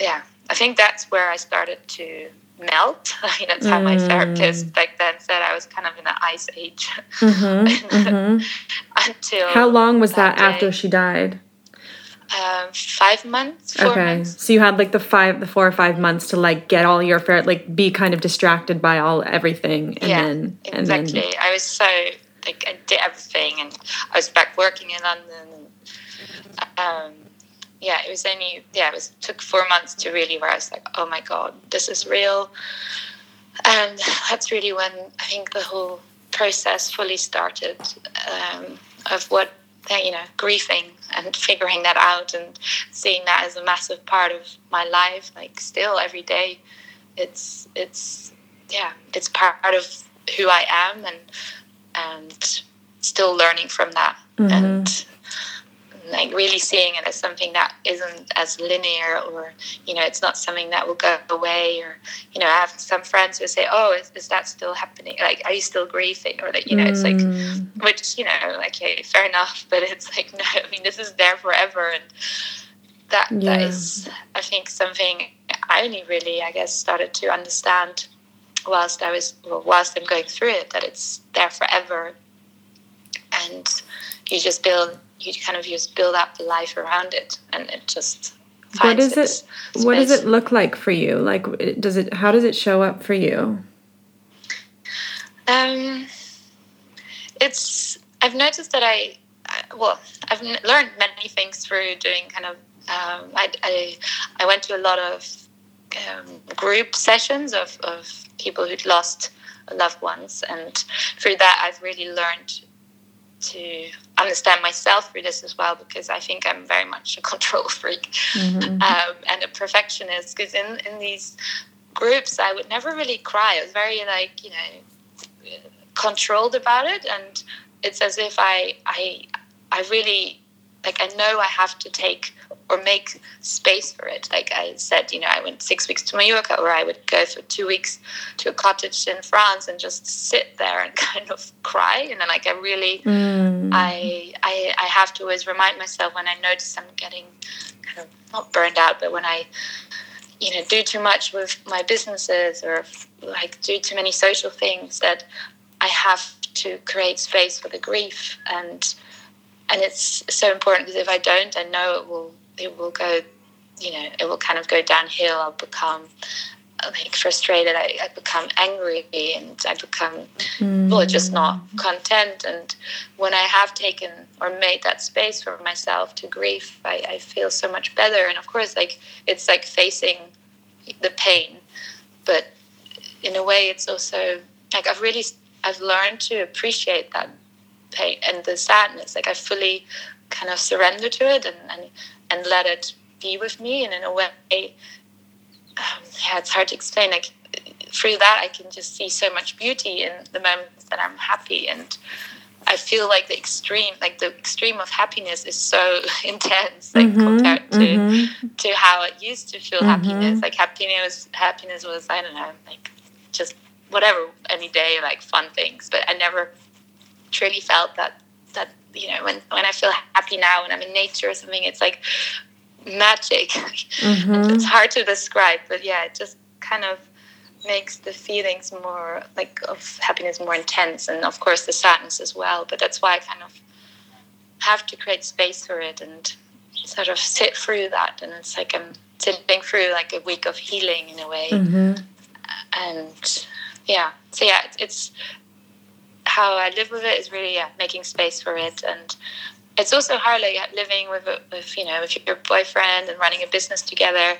yeah i think that's where i started to melt. [LAUGHS] I mean, that's how my mm. therapist back then said i was kind of in an ice age. Mm-hmm, [LAUGHS] mm-hmm. until how long was that, that after she died um, five months. okay, months. so you had like the five, the four or five months to like get all your fair, like be kind of distracted by all everything, and yeah, then and exactly. Then... I was so like I did everything, and I was back working in London. And, um, yeah, it was only yeah, it was took four months to really where I was like, oh my god, this is real, and that's really when I think the whole process fully started um, of what you know grieving and figuring that out and seeing that as a massive part of my life like still every day it's it's yeah it's part of who i am and and still learning from that mm-hmm. and like really seeing it as something that isn't as linear or you know it's not something that will go away or you know i have some friends who say oh is, is that still happening like are you still grieving or that you know mm. it's like mm. which you know like hey fair enough but it's like [LAUGHS] no i mean this is there forever and that yeah. that is i think something i only really i guess started to understand whilst i was well, whilst i'm going through it that it's there forever and you just build you kind of just build up the life around it and it just what is it space. what does it look like for you like does it how does it show up for you um it's i've noticed that i well i've learned many things through doing kind of Um, I, I, I went to a lot of um, group sessions of, of people who'd lost loved ones, and through that, I've really learned to understand myself through this as well because I think I'm very much a [LAUGHS] control freak mm-hmm. um, and a perfectionist. Because in in these groups, I would never really cry. I was very like you know controlled about it, and it's as if I I I really like I know I have to take or make space for it. Like I said, you know, I went six weeks to Mallorca, or I would go for two weeks to a cottage in France and just sit there and [LAUGHS] kind of cry. And then, like, I really, mm. I, I, I have to always remind myself when I notice I'm getting kind of not burned out, but when I, you know, do too much with my businesses or like do too many social things that I have to create space for the grief and and it's so important because if I don't, I know it will it will go, you know, it will kind of go downhill. I'll become like frustrated. I, I become angry and I become mm. well, just not content. And when I have taken or made that space for myself to grief, I, I feel so much better. And of course, like it's like facing the pain, but in a way, it's also like I've really I've learned to appreciate that pain and the sadness. Like I fully kind of surrender to it and, and and let it be with me. And in a way, um, yeah, it's hard to explain. Like through that, I can just see so much beauty in the moments that I'm happy and. I feel like the extreme, like the extreme of happiness, is so [LAUGHS] intense, like mm-hmm, compared to mm-hmm. to how it used to feel. Mm-hmm. Happiness, like happiness, happiness was I don't know, like just whatever any day, like fun things. But I never truly felt that that you know, when, when I feel happy now, when I'm in nature or something, it's like magic. [LAUGHS] Mm-hmm. it's hard to describe, but yeah, it just kind of makes the feelings more like of happiness more intense, and of course the sadness as well. But that's why I kind of have to create space for it and sort of sit through that. And it's like I'm sitting through like a week of healing in a way, mm-hmm. and yeah, so yeah, it's how I live with it is really yeah, making space for it, and it's also hard like living with with you know with your boyfriend and running a business together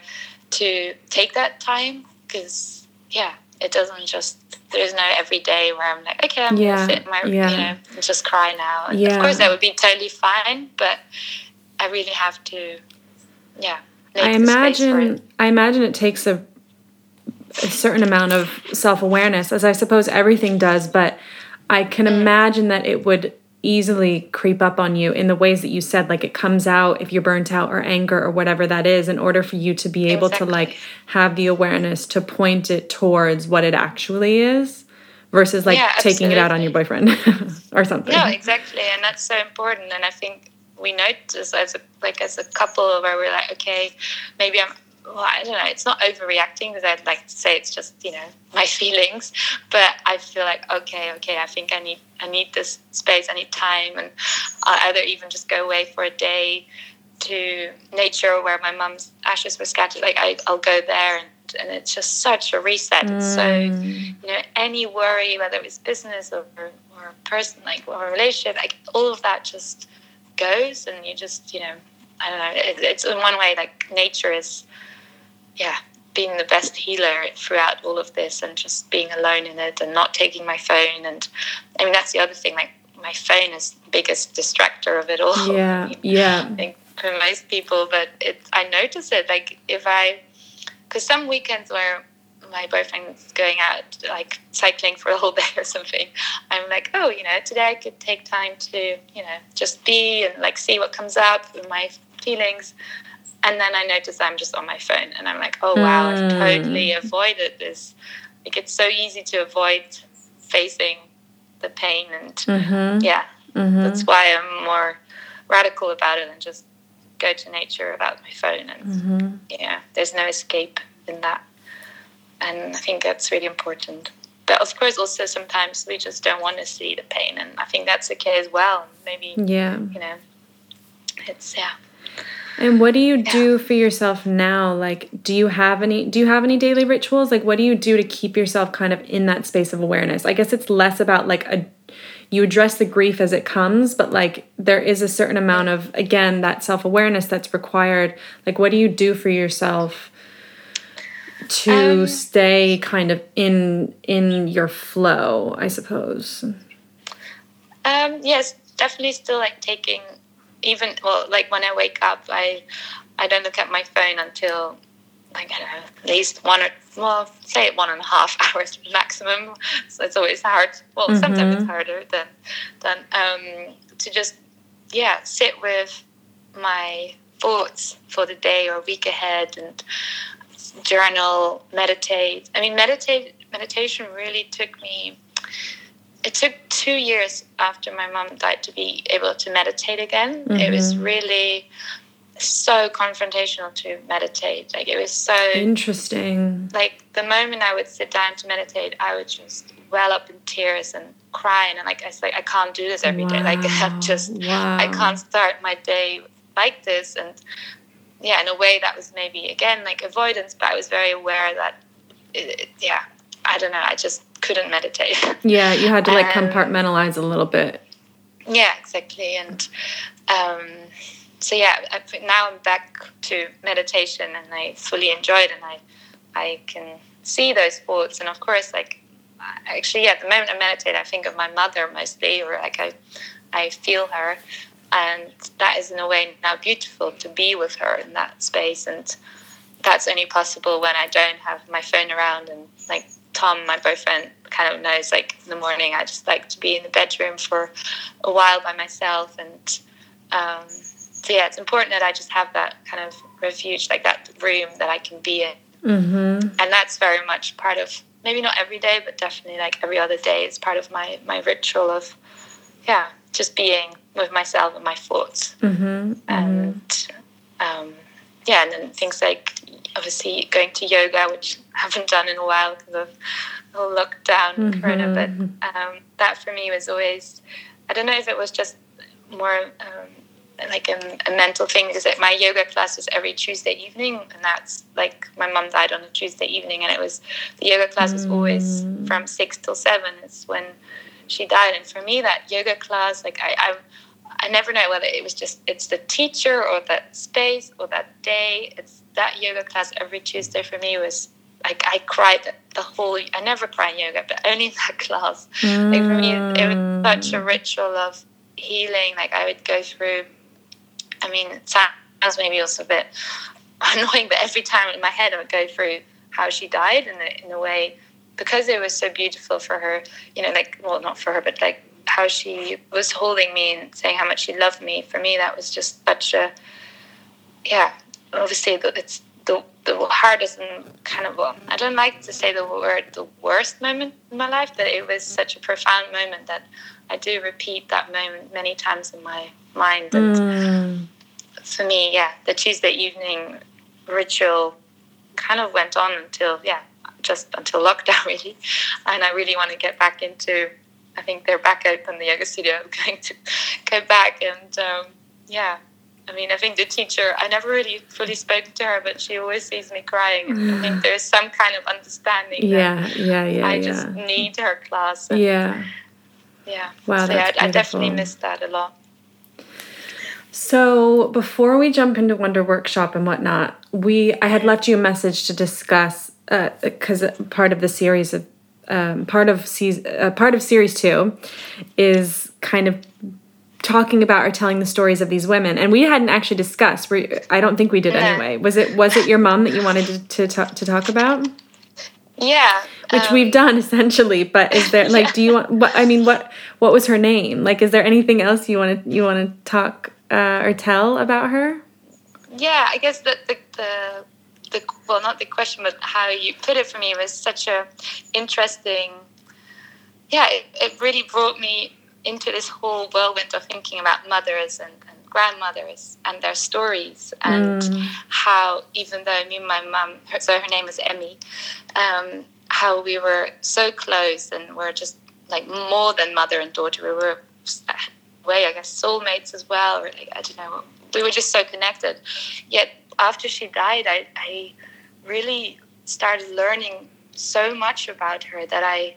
to take that time because yeah, it doesn't just there's no every day where I'm like okay I'm yeah, gonna sit in my yeah. you know and just cry now. And yeah. Of course that would be totally fine, but I really have to yeah. I imagine I imagine it takes a a certain amount of self awareness, as I suppose everything does, but I can imagine that it would easily creep up on you in the ways that you said like it comes out if you're burnt out or anger or whatever that is in order for you to be able exactly. to like have the awareness to point it towards what it actually is versus like yeah, taking it out on your boyfriend [LAUGHS] or something. Yeah exactly and that's so important and i think we notice as a like as a couple of where we're like okay maybe i'm well, I don't know, it's not overreacting because I'd like to say it's just, you know, my [LAUGHS] feelings. But I feel like, okay, okay, I think I need I need this space, I need time and I'll either even just go away for a day to nature where my mum's ashes were scattered. Like I, I'll go there and and it's just such a reset. Mm. So, you know, any worry, whether it's business or or a person like or a relationship, like all of that just goes and you just, you know, I don't know. It, it's in one way like nature is yeah, being the best healer throughout all of this and just being alone in it and not taking my phone. And I mean, that's the other thing, like, my phone is the biggest distractor of it all. Yeah, [LAUGHS] yeah. I think for most people, but it, I notice it, like, if I, because some weekends where my boyfriend's going out like cycling for a whole [LAUGHS] day or something i'm like oh you know today i could take time to you know just be and like see what comes up with my feelings and then I notice I'm just on my phone and I'm like, oh wow. I've totally avoided this. Like it's so easy to avoid facing the pain and mm-hmm. yeah. Mm-hmm. That's why I'm more radical about it and just go to nature without my phone and mm-hmm. yeah, there's no escape in that. And I think that's really important. But of course also sometimes we just don't want to see the pain and I think that's okay as well. Maybe yeah. you know it's yeah and what do you do for yourself now? Like, do you have any do you have any daily rituals? Like what do you do to keep yourself kind of in that space of awareness? I guess it's less about like a you address the grief as it comes but like there is a certain amount of again that self-awareness that's required like what do you do for yourself to um, stay kind of in in your flow i suppose um yes definitely still like taking even well like when i wake up i i don't look at my phone until like I don't know, at least one or well, say one and a half [LAUGHS] hours maximum. So it's always hard. Well, mm-hmm. sometimes it's harder than than um, to just yeah sit with my thoughts for the day or week ahead and journal, meditate. I mean, meditate meditation really took me. It took two years after my mom died to be able to meditate again. Mm-hmm. It was really so confrontational to meditate. Like it was so interesting. Like the moment I would sit down to meditate, I would just well up in tears and crying and like I was like, I can't do this every wow. day. Like [LAUGHS] I just, wow. I can't start my day like this. And yeah, in a way, that was maybe again like avoidance, but I was very aware that, it, it, yeah, I don't know, I just couldn't meditate. [LAUGHS] Yeah, you had to like compartmentalize a little bit. Yeah, exactly, and. um so yeah, I, now I'm back to meditation, and I fully enjoy it, and I I can see those thoughts, and of course, like actually, yeah, the moment I meditate, I think of my mother mostly, or like I I feel her, and that is in a way now beautiful to be with her in that space, and that's only possible when I don't have my phone around, and like Tom, my boyfriend, kind of knows, like in the morning, I just like to be in the bedroom for a while by myself, and um, so yeah, it's important that I just have that kind of refuge, like that room that I can be in. Mm-hmm. And that's very much part of maybe not every day, but definitely like every other day. It's part of my my ritual of yeah, just being with myself and my thoughts. Mm-hmm. And um, yeah, and then things like obviously going to yoga, which I haven't done in a while because of the lockdown, mm-hmm. Corona. But um, that for me was always I don't know if it was just more. Um, like a, a, mental thing because my yoga class was every Tuesday evening, and that's like my mom died on a Tuesday evening, and it was the yoga class was always mm. from six till seven. It's when she died, and for me, that yoga class, like I, I, I never know whether it was just it's the teacher or that space or that day. It's that yoga class every Tuesday for me was like I cried the whole. I never cry in yoga, but only in that [LAUGHS] class. Mm. Like for me, it was such a ritual of healing. Like I would go through I mean, it sounds maybe also a bit [LAUGHS] annoying, but every time in my head I would go through how she died and in a way because it was so beautiful for her, you know, like, well, not for her, but like how she was holding me and saying how much she loved me. For me, that was just such a, yeah, obviously it's the, the hardest and kind of, well, I don't like to say the word the worst moment in my life, but it was such a profound moment that I do repeat that moment many times in my mind. And mm. for me, yeah, the Tuesday evening ritual kind of went on until, yeah, just until lockdown, [LAUGHS] really. And I really want to get back into, I think they're back open, the yoga studio. I'm [LAUGHS] going to go back and, um, yeah. I mean, I think the teacher, I never really fully spoke to her, but she always sees me crying. And I think there's some kind of understanding. Yeah, yeah, yeah. I yeah. just need her class. And, yeah. Yeah. Wow. So yeah, I, I definitely missed that a lot. So before we jump into Wunder Workshop and whatnot, we I had left you a message to discuss because uh, part of the series of um, part of season uh, part of series two is kind of talking about or telling the stories of these women. And we hadn't actually discussed we, i don't think we did anyway. Was it was it your mom that you wanted to, to, talk, to talk about? Yeah which um, we've done essentially but is there like yeah. [LAUGHS] do you want what i mean what what was her name? Like is there anything else you want to you want to talk uh, or tell about her? Yeah i guess the, the the the well not the question but how you put it for me was such a interesting yeah it, it really brought me into this whole whirlwind of thinking about mothers and, and grandmothers and their stories and mm. how even though me and my mum so her name is emmy um, how we were so close and we're just like more than mother and daughter. We were way i guess soulmates as well or like, i don't know. We were just so connected. Yet after she died i, I really started learning so much about her that i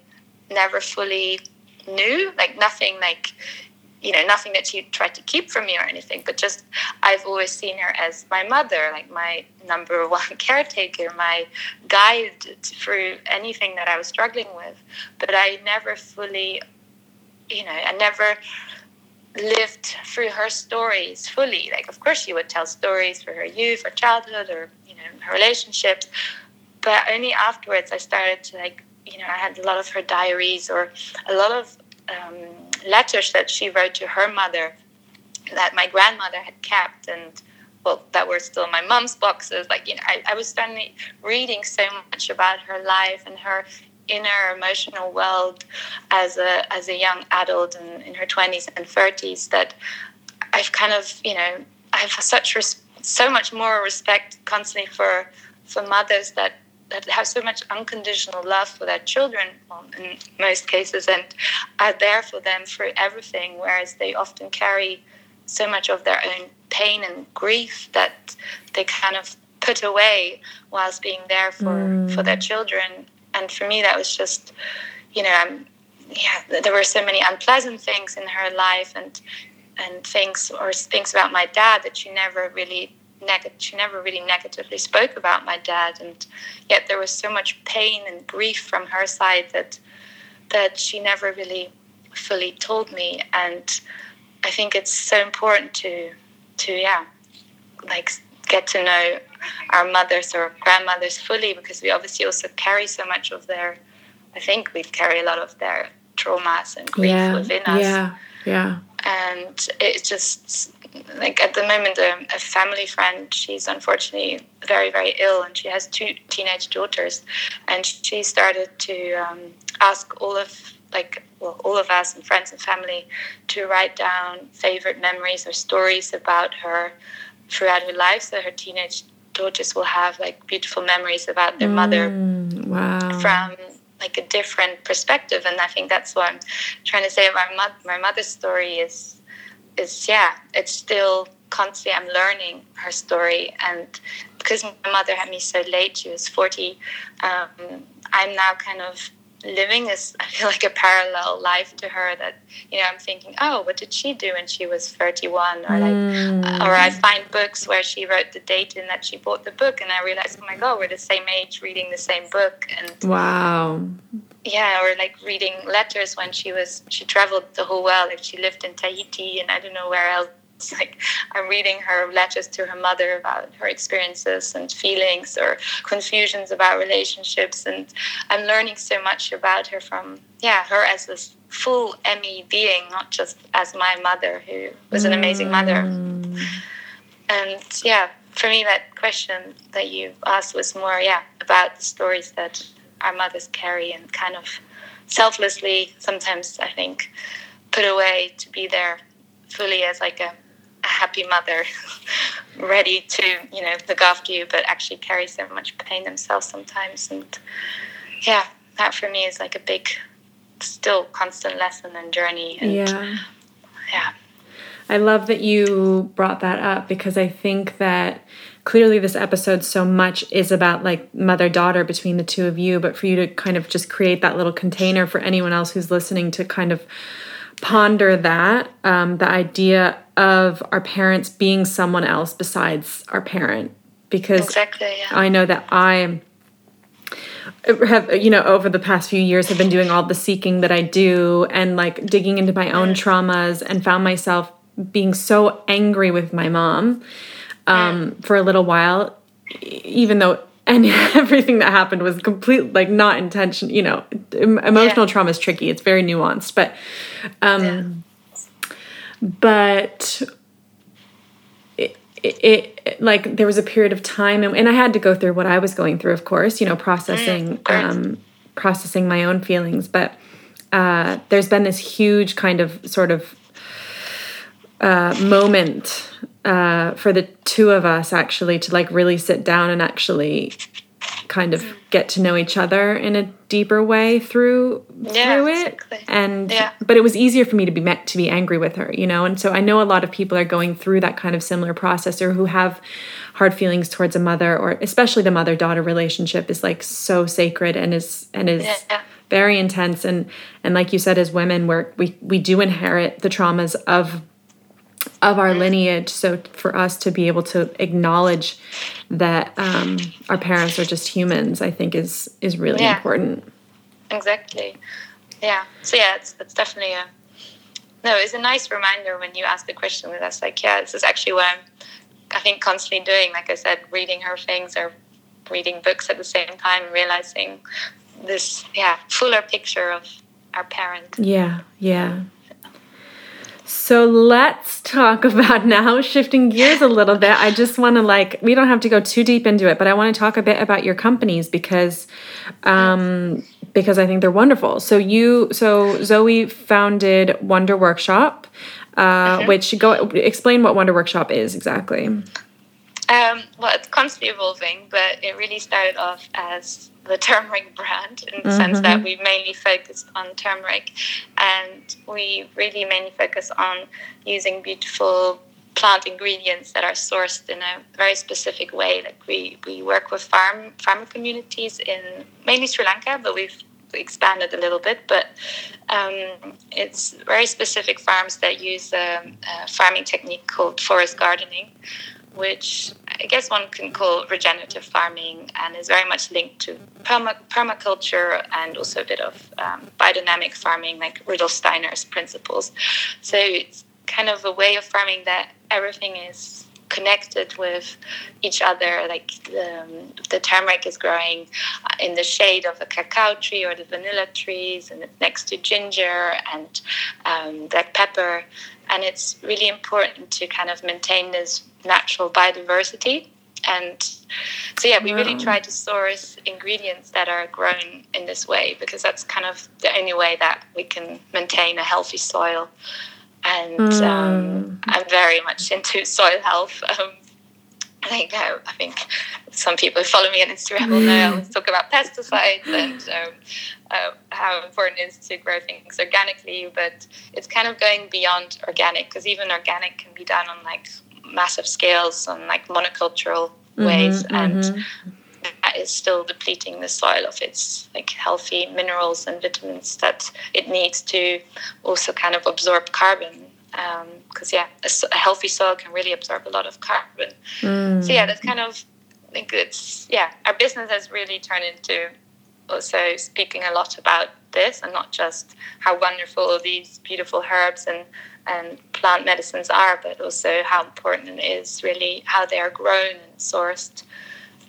never fully knew, like nothing like you know nothing that she tried to keep from me or anything but just i've always seen her as my mother like my number [LAUGHS] one caretaker my guide through anything that i was struggling with. But i never fully you know i never lived through her stories fully. Like of course she would tell stories for her youth or childhood or you know her relationships. But only afterwards i started to like you know i had a lot of her diaries or a lot of um, letters that she wrote to her mother that my grandmother had kept and well that were still my mom's boxes. Like you know I, I was suddenly reading so much about her life and her inner emotional world as a as a young adult and in her 20s and 30s that I've kind of you know I have such res- so much more respect constantly for for mothers that that have so much unconditional love for their children in most cases and are there for them through everything whereas they often carry so much of their own pain and grief that they kind of put away whilst being there for mm. for their children and for me that was just you know yeah there were so many unpleasant things in her life and and things or things about my dad that she never really neg- she never really negatively spoke about my dad, and yet there was so much pain and grief from her side that that she never really fully told me. And I think it's so important to to yeah, like get to know our mothers or grandmothers fully because we obviously also carry so much of their. I think we carry a lot of their traumas and grief yeah, within us. Yeah, yeah. And it's just like at the moment a, a, family friend she's unfortunately very very ill and she has two teenage daughters and she started to um, ask all of like well all of us and friends and family to write down favorite memories or stories about her throughout her life so her teenage daughters will have like beautiful memories about their mm, mother wow. from like a different perspective and i think that's what i'm trying to say about my, my mother's story is is yeah, it's still constantly I'm learning her story, and because my mother had me so late, she was forty. Um, I'm now kind of living is I feel like a parallel life to her that you know I'm thinking oh what did she do when she was 31 or like mm. or I find books where she wrote the date and that she bought the book and I realize oh my god we're the same age reading the same book and wow yeah or like reading letters when she was she traveled the whole world like she lived in tahiti and i don't know where else [LAUGHS] like i'm reading her letters to her mother about her experiences and feelings or confusions about relationships and i'm learning so much about her from yeah her as this full emmy being not just as my mother who was an amazing mother mm. and yeah for me that question that you asked was more yeah about the stories that our mothers carry and kind of selflessly sometimes I think put away to be there fully as like a, a happy mother [LAUGHS] ready to you know look after you but actually carry so much pain themselves sometimes. And yeah that for me is like a big still constant lesson and journey. And yeah. yeah. I love that you brought that up because I think that clearly this episode so much is about like mother daughter between the two of you but for you to kind of just create that little container for anyone else who's listening to kind of ponder that um, the idea of our parents being someone else besides our parent because exactly, yeah. i know that i have you know over the past few years have been doing all the seeking that i do and like digging into my own traumas and found myself being so angry with my mom um, for a little while, even though and [LAUGHS] everything that happened was complete like not intention you know emotional yeah. trauma is tricky it's very nuanced but um. But it, it, like there was a period of time and, and, i had to go through what i was going through of course you know processing mm, um processing my own feelings but uh there's been this huge kind of sort of uh moment uh, for the two of us actually to like really sit down and actually kind of get to know each other in a deeper way through Yeah, through it exactly. and Yeah. but it was easier for me to be met to be angry with her you know and so i know a lot of people are going through that kind of similar process or who have hard feelings towards a mother or especially the mother daughter relationship is like so sacred and is and is Yeah. very intense and and like you said as women we're, we we do inherit the traumas of of our lineage so for us to be able to acknowledge that um, our parents are just humans i think is is really Yeah. important Exactly. Yeah. So yeah, it's it's definitely a no. It's a nice reminder when you ask the question. That that's like, yeah, this is actually what I'm. I think constantly doing. Like I said, reading her things or reading books at the same time, realizing this yeah fuller picture of our parent. Yeah, yeah. So let's talk [LAUGHS] about now shifting gears a little bit. I just want to like we don't have to go too deep into it, but I want to talk a bit about your companies because um because I think they're wonderful. So you so Zoe founded Wunder Workshop uh which go explain what Wunder Workshop is exactly. Um, well, it's constantly evolving, but it really started off as the turmeric brand in the sense that we mainly focused on turmeric and we really mainly focus on using beautiful plant ingredients that are sourced in a very specific way. Like we, we work with farm farmer communities in mainly Sri Lanka, but we've expanded a little bit. But um, it's very specific farms that use um, a farming technique called forest gardening, which I guess one can call regenerative farming and is very much linked to perma- permaculture and also a bit of um, biodynamic farming, like Rudolf Steiner's principles. So it's kind of a way of farming that everything is connected with each other. Like the, the turmeric is growing in the shade of a cacao tree or the vanilla trees, and it's next to ginger and um, black pepper. And it's really important to kind of maintain this natural biodiversity. And so, yeah, we really try to source ingredients that are grown in this way because that's kind of the only way that we can maintain a healthy soil. And um, I'm very much into soil health. Um, I think uh, I think some people who follow me on Instagram will know I always talk about pesticides and um, uh, how important it is to grow things organically. But it's kind of going beyond organic because even organic can be done on like massive scales and like monocultural ways, and that is still depleting the soil of its like healthy minerals and vitamins that it needs to also kind of absorb carbon because yeah a healthy soil can really absorb a lot of carbon. So yeah that's kind of I think it's yeah our business has really turned into also speaking a lot about this and not just how wonderful these beautiful herbs and and plant medicines are but also how important it is really how they are grown and sourced.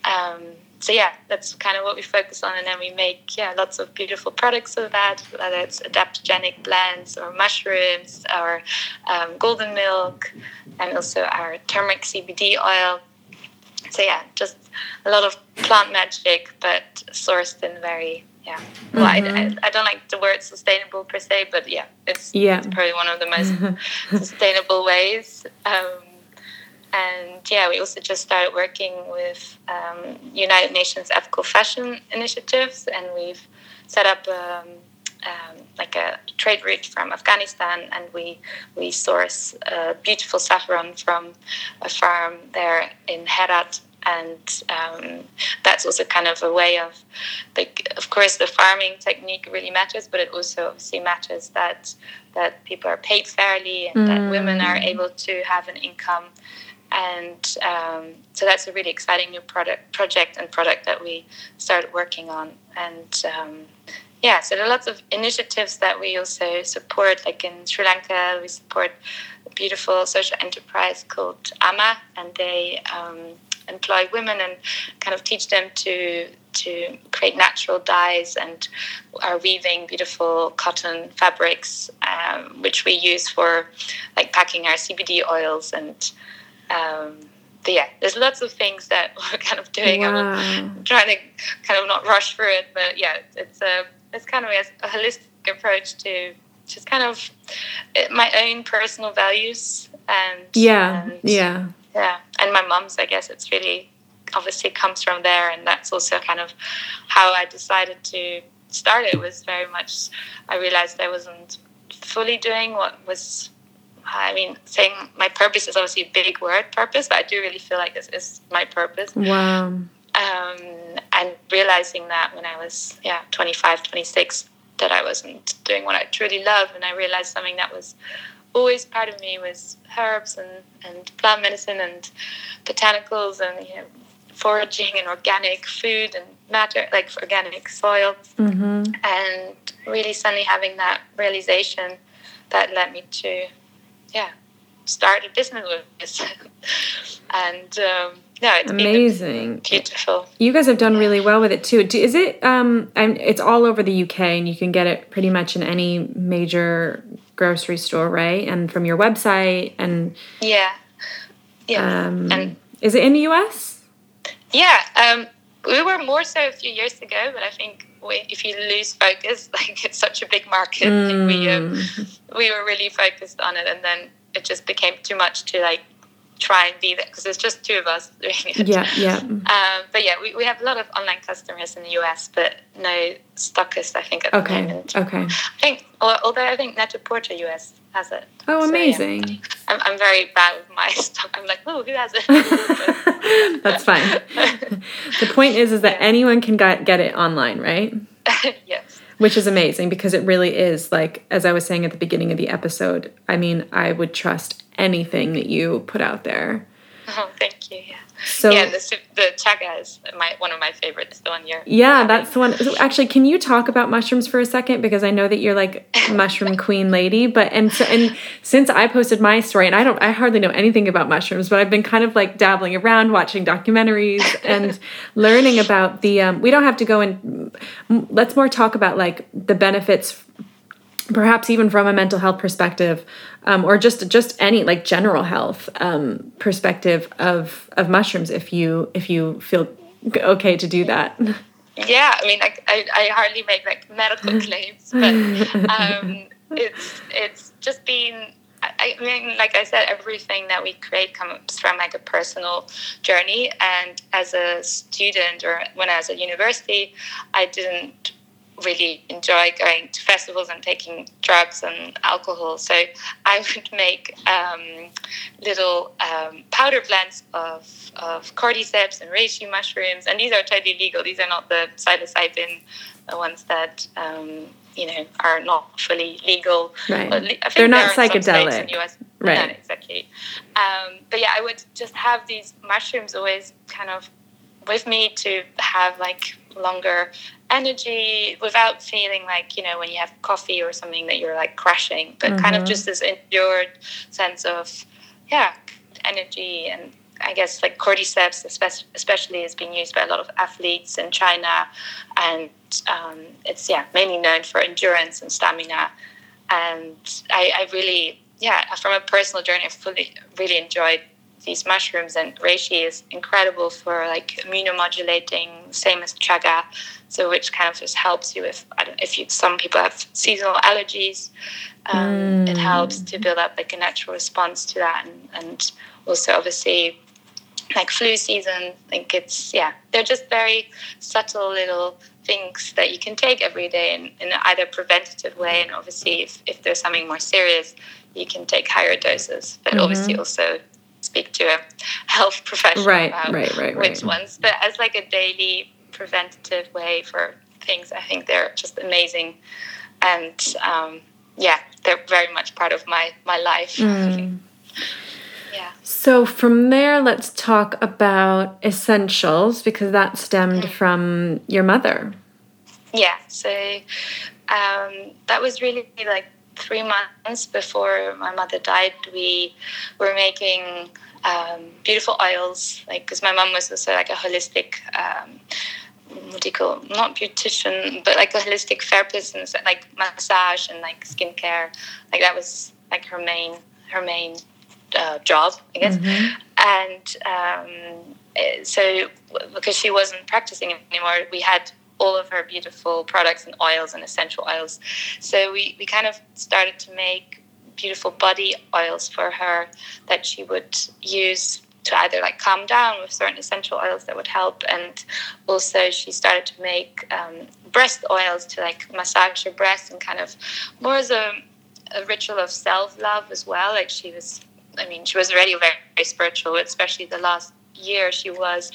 Um, so yeah, that's kind of what we focus on, and then we make yeah lots of beautiful products of that, whether it's adaptogenic blends or mushrooms or um, golden milk, and also our turmeric CBD oil. So yeah, just a lot of plant magic, but sourced in very yeah. Well, I, I, I don't like the word sustainable per se, but yeah, it's, Yeah. it's probably one of the most [LAUGHS] sustainable ways. Um, and yeah, we also just started working with um, United Nations Ethical Fashion Initiatives, and we've set up um, um, like a trade route from Afghanistan, and we we source uh, beautiful saffron from a farm there in Herat. And um, that's also kind of a way of, like, of course, the farming technique really matters, but it also obviously matters that that people are paid fairly and that women are able to have an income and um, so that's a really exciting new product project and product that we started working on. And um, yeah so there are lots of initiatives that we also support like in sri lanka we support a beautiful social enterprise called ama and they um, employ women and kind of teach them to to create natural dyes and are weaving beautiful cotton fabrics um, which we use for like packing our cbd oils and um, but yeah, there's lots of things that [LAUGHS] we're kind of doing. Wow. I'm trying to kind of not rush through it, but yeah, it's a it's kind of a, holistic approach to just kind of uh, my own personal values and Yeah, and, yeah. yeah, and my mom's. I guess it's really obviously comes from there, and that's also kind of how I decided to start it. Was very much I realized I wasn't fully doing what was. I mean, saying my purpose is obviously a big word, purpose, but I do really feel like this is my purpose. Wow. Um, and realizing that when I was, yeah, 25, 26, that I wasn't doing what I truly love. And I realized something that was always part of me was herbs and, and plant medicine and botanicals and you know, foraging and organic food and matter, like organic soil. Mm-hmm. And really suddenly having that realization that led me to, yeah, start a business with this. [LAUGHS] and um, no, it's amazing, beautiful. You guys have done really well with it too. Is it? Um, it's all over the UK, and you can get it pretty much in any major grocery store, right? And from your website, and yeah, yeah. Um, and is it in the US? Yeah, um, we were more so a few years ago, but I think if you lose focus, [LAUGHS] like it's such a big market, Mm. we um, we were really focused on it, and then it just became too much to like try and be there because there's just two of us [LAUGHS] doing it. Yeah, yeah. Um, but yeah, we, we have a lot of online customers in the US, but no stockists, I think, at the Okay, moment. okay. I think, although I think Net-a-Porter US has it. Oh, So, yeah. amazing. I'm, I'm very bad with my [LAUGHS] stuff. I'm like, oh, who has it? [LAUGHS] That's fine. [LAUGHS] the point is, is that Yeah. anyone can get, get it online, right? yes. Which is amazing because it really is like, as I was saying at the beginning of the episode. I mean, I would trust anything that you put out there. Oh, thank you. Yeah. So yeah, the, the chaga is my one of my favorites. The one you're. Yeah, that's the one. So actually, can you talk about mushrooms for a second? Because I know that you're like [LAUGHS] mushroom queen lady, but and so and since I posted my story, and I don't, I hardly know anything about mushrooms, but I've been kind of like dabbling around, watching documentaries [LAUGHS] and learning about the. Um, we don't have to go in. Let's more talk about like the benefits perhaps even from a mental health perspective um, or just just any like general health um, perspective of of mushrooms if you if you feel okay to do that Yeah, I mean, like, I, I hardly make like medical [LAUGHS] claims, but um, [LAUGHS] it's it's just been. I I mean, like I said, everything that we create comes from like a personal journey. And as a student, or when I was at university, I didn't really enjoy going to festivals and taking drugs and alcohol. So I would make um, little um, powder blends of, of cordyceps and reishi mushrooms. And these are totally legal. These are not the psilocybin the ones that, um, you know, are not fully legal. Right. Well, I think They're not there are some states psychedelic. In US. Right. No, exactly. Um, but yeah, I would just have these mushrooms always kind of with me to have like longer energy without feeling like you know when you have coffee or something that you're like crashing but kind of Mhm. just this endured sense of yeah energy and i guess like cordyceps espe- especially is being used by a lot of athletes in china and um, it's yeah mainly known for endurance and stamina and I, I really yeah from a personal journey i fully really enjoyed these mushrooms and reishi is incredible for like immunomodulating same as chaga so which kind of just helps you if I don't, if you some people have seasonal allergies um, it Mm. helps to build up like a natural response to that and, and also obviously like flu season I think it's yeah they're just very subtle little things that you can take every day in, in either preventative way and obviously if, if there's something more serious you can take higher doses but Mhm. obviously also speak to a health professional Right, about right, right, which ones. But as like a daily preventative way for things i think they're just amazing. And um, yeah they're very much part of my my life. Mm. [LAUGHS] yeah. So from there let's talk about essentials because that stemmed from your mother. Yeah so um, that was really like three months before my mother died we were making um, beautiful oils like because my mom was also like a holistic um, what do you call not beautician but like a holistic therapist and like massage and like skincare like that was like her main her main uh, job i guess Mhm. and um, eh, so because she wasn't practicing anymore we had all of her beautiful products and oils and essential oils so we, we kind of started to make beautiful body oils for her that she would use to either like calm down with certain essential oils that would help, and also she started to make um, breast oils to like massage her breasts and kind of more as a, a ritual of self love as well. Like she was, I mean, she was already very, very spiritual, especially the last year she was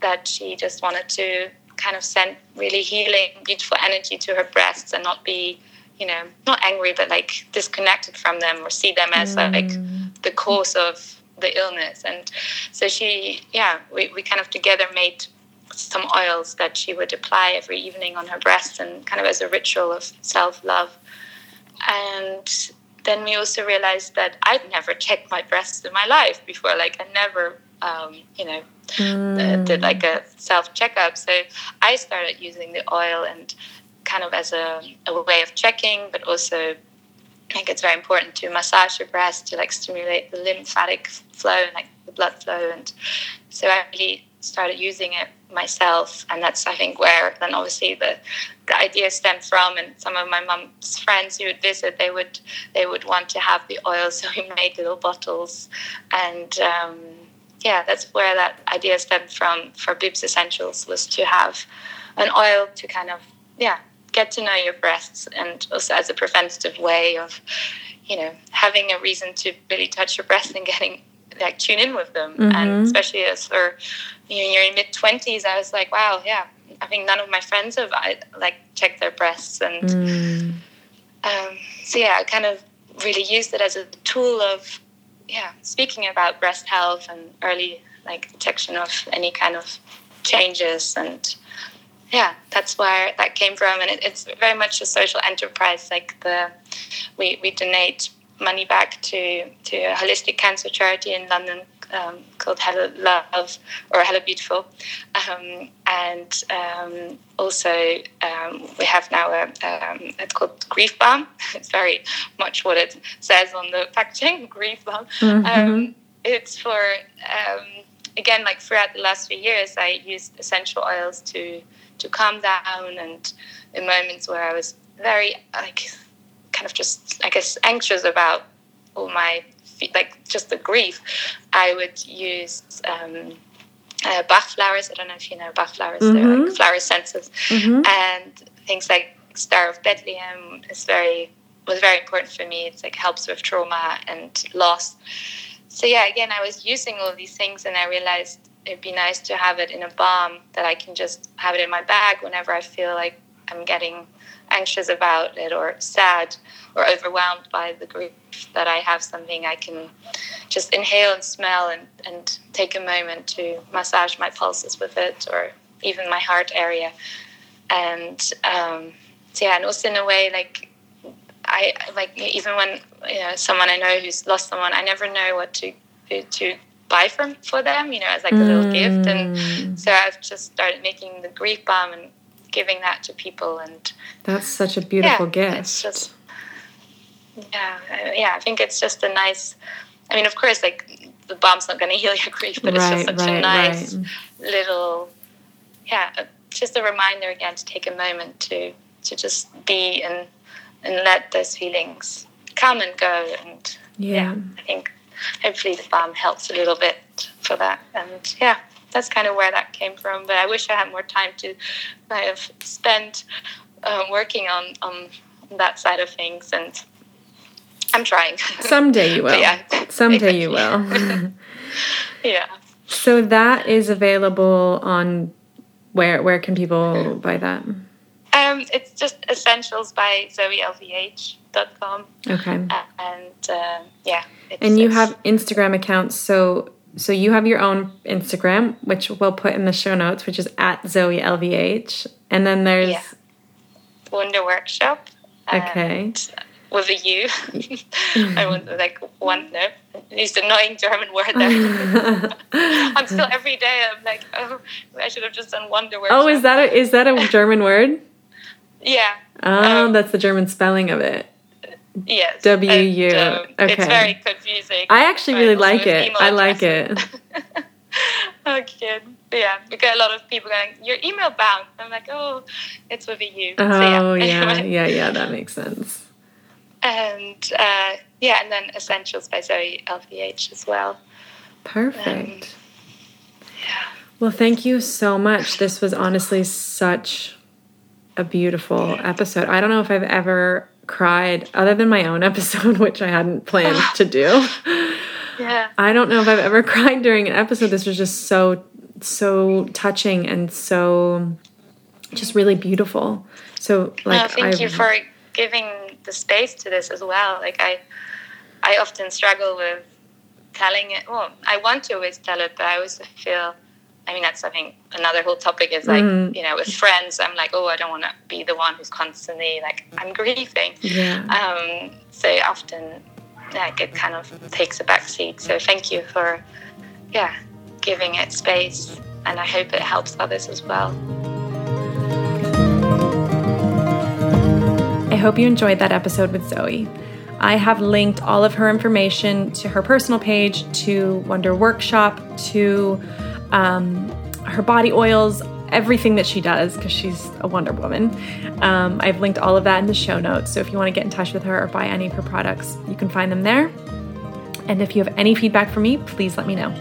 that she just wanted to kind of send really healing, beautiful energy to her breasts and not be, you know, not angry, but like disconnected from them or see them as mm. like the cause of the illness. And so she, yeah, we, we kind of together made some oils that she would apply every evening on her breasts and kind of as a ritual of self love. And then we also realized that I'd never checked my breasts in my life before. Like, I never um, you know, mm. did like a self checkup. So I started using the oil and kind of as a, a way of checking, but also I think it's very important to massage your breast to like stimulate the lymphatic flow and like the blood flow. And so I really started using it myself, and that's I think where then obviously the the idea stemmed from. And some of my mom's friends who would visit, they would they would want to have the oil, [LAUGHS] so we made little bottles and. Um, yeah, that's where that idea stemmed from for Boobs Essentials was to have an oil to kind of, yeah, get to know your breasts and also as a preventative way of, you know, having a reason to really touch your breasts and getting like tune in with them. Mm-hmm. And especially as for you know, you're in mid twenties, I was like, wow, yeah. I think none of my friends have I, like checked their breasts and mm. um, so yeah, I kind of really used it as a tool of yeah, speaking about breast health and early like detection of any kind of changes and yeah that's where that came from. And it, it's very much a social enterprise like the we, we donate money back to to a holistic cancer charity in london um, called Hello Love or Hello Beautiful, um, and um, also um, we have now a um, it's called Grief Balm. [LAUGHS] It's very much what it says on the packaging, [LAUGHS] Grief Balm. Mm-hmm. Um, it's for again like throughout the last few years, I used essential oils to to calm down and in moments where I was very like kind of just I guess anxious about all my like just the grief, I would use um, uh, Bach flowers. I don't know if you know Bach flowers. Mm-hmm. They're like flower essences, mm-hmm. and things like Star of Bethlehem is very was very important for me. It's like helps with trauma and loss. So yeah, again, I was using all these things, and I realized it'd be nice to have it in a balm that I can just have it in my bag whenever I feel like I'm getting anxious about it or sad or overwhelmed by the grief that I have something I can just inhale and smell and, and take a moment to massage my pulses with it or even my heart area. And um, so yeah, and also in a way like I like even when you know someone I know who's lost someone, I never know what to to buy from for them, you know, as like a little gift. And mm. so I've just started making the grief balm and giving that to people and that's such a beautiful yeah, gift. it's just yeah uh, yeah i think it's just a nice i mean of course like the balm's not going [LAUGHS] to heal your grief but right, it's just such right, a nice right. little yeah uh, just a reminder again to take a moment to to just be and and let those feelings come and go and yeah, yeah. I think hopefully the bomb helps a little bit for that and yeah that's kind of where that came from. But I wish I had more time to kind of spend uh, working on on that side of things, and I'm trying. [LAUGHS] Someday you will. yeah, someday [LAUGHS] you will. [LAUGHS] yeah. So that is available on where? Where can people buy that? Um, it's just essentials by zoelvh.com. Okay. and uh, yeah. and you have Instagram accounts, so so you have your own Instagram, which we'll put in the show notes, which is at Zoe LVH. And then there's yeah. Wunder Workshop. Okay. With a U. I want like one no. Used annoying German word there. [LAUGHS] I'm still every day I'm like, oh I should have just done Wonder Workshop. Oh, is that a, is that a German word? [LAUGHS] yeah. Oh, um, that's the German spelling of it. Yes. W U. Um, okay. It's very confusing. I actually really like it. I like it. [LAUGHS] okay. Yeah, we get a lot of people going, "Your email bound." I'm like, "Oh, it's with a U." Oh so, yeah. yeah, yeah, yeah. That makes sense. And uh, yeah, and then Essentials by Zoe LVH as well. Perfect. Um, yeah. Well, thank you so much. This was honestly such a beautiful episode. I don't know if I've ever cried other than my own [LAUGHS] episode, which I hadn't planned to do. [LAUGHS] Yeah. I don't know if I've ever [LAUGHS] cried during an episode. This was just so, so touching and so just really beautiful. So, like, no, thank I've, you for giving the space to this as well. Like, I, I often struggle with telling it. Well, I want to always tell it, but I always feel. I mean, that's I think Another whole topic is like, Mhm. you know, with friends, I'm like, oh, I don't want to be the one who's constantly like, I'm grieving. yeah. Um, so often, like, it kind of takes a back seat. So thank you for, yeah, giving it space, and I hope it helps others as well. I hope you enjoyed that episode with Zoe. I have linked all of her information to her personal page, to Wunder Workshop, to um, her body oils, everything that she does, because she's a Wonder Woman. Um, I've linked all of that in the show notes. So if you want to get in touch with her or buy any of her products, you can find them there. And if you have any feedback for me, please let me know.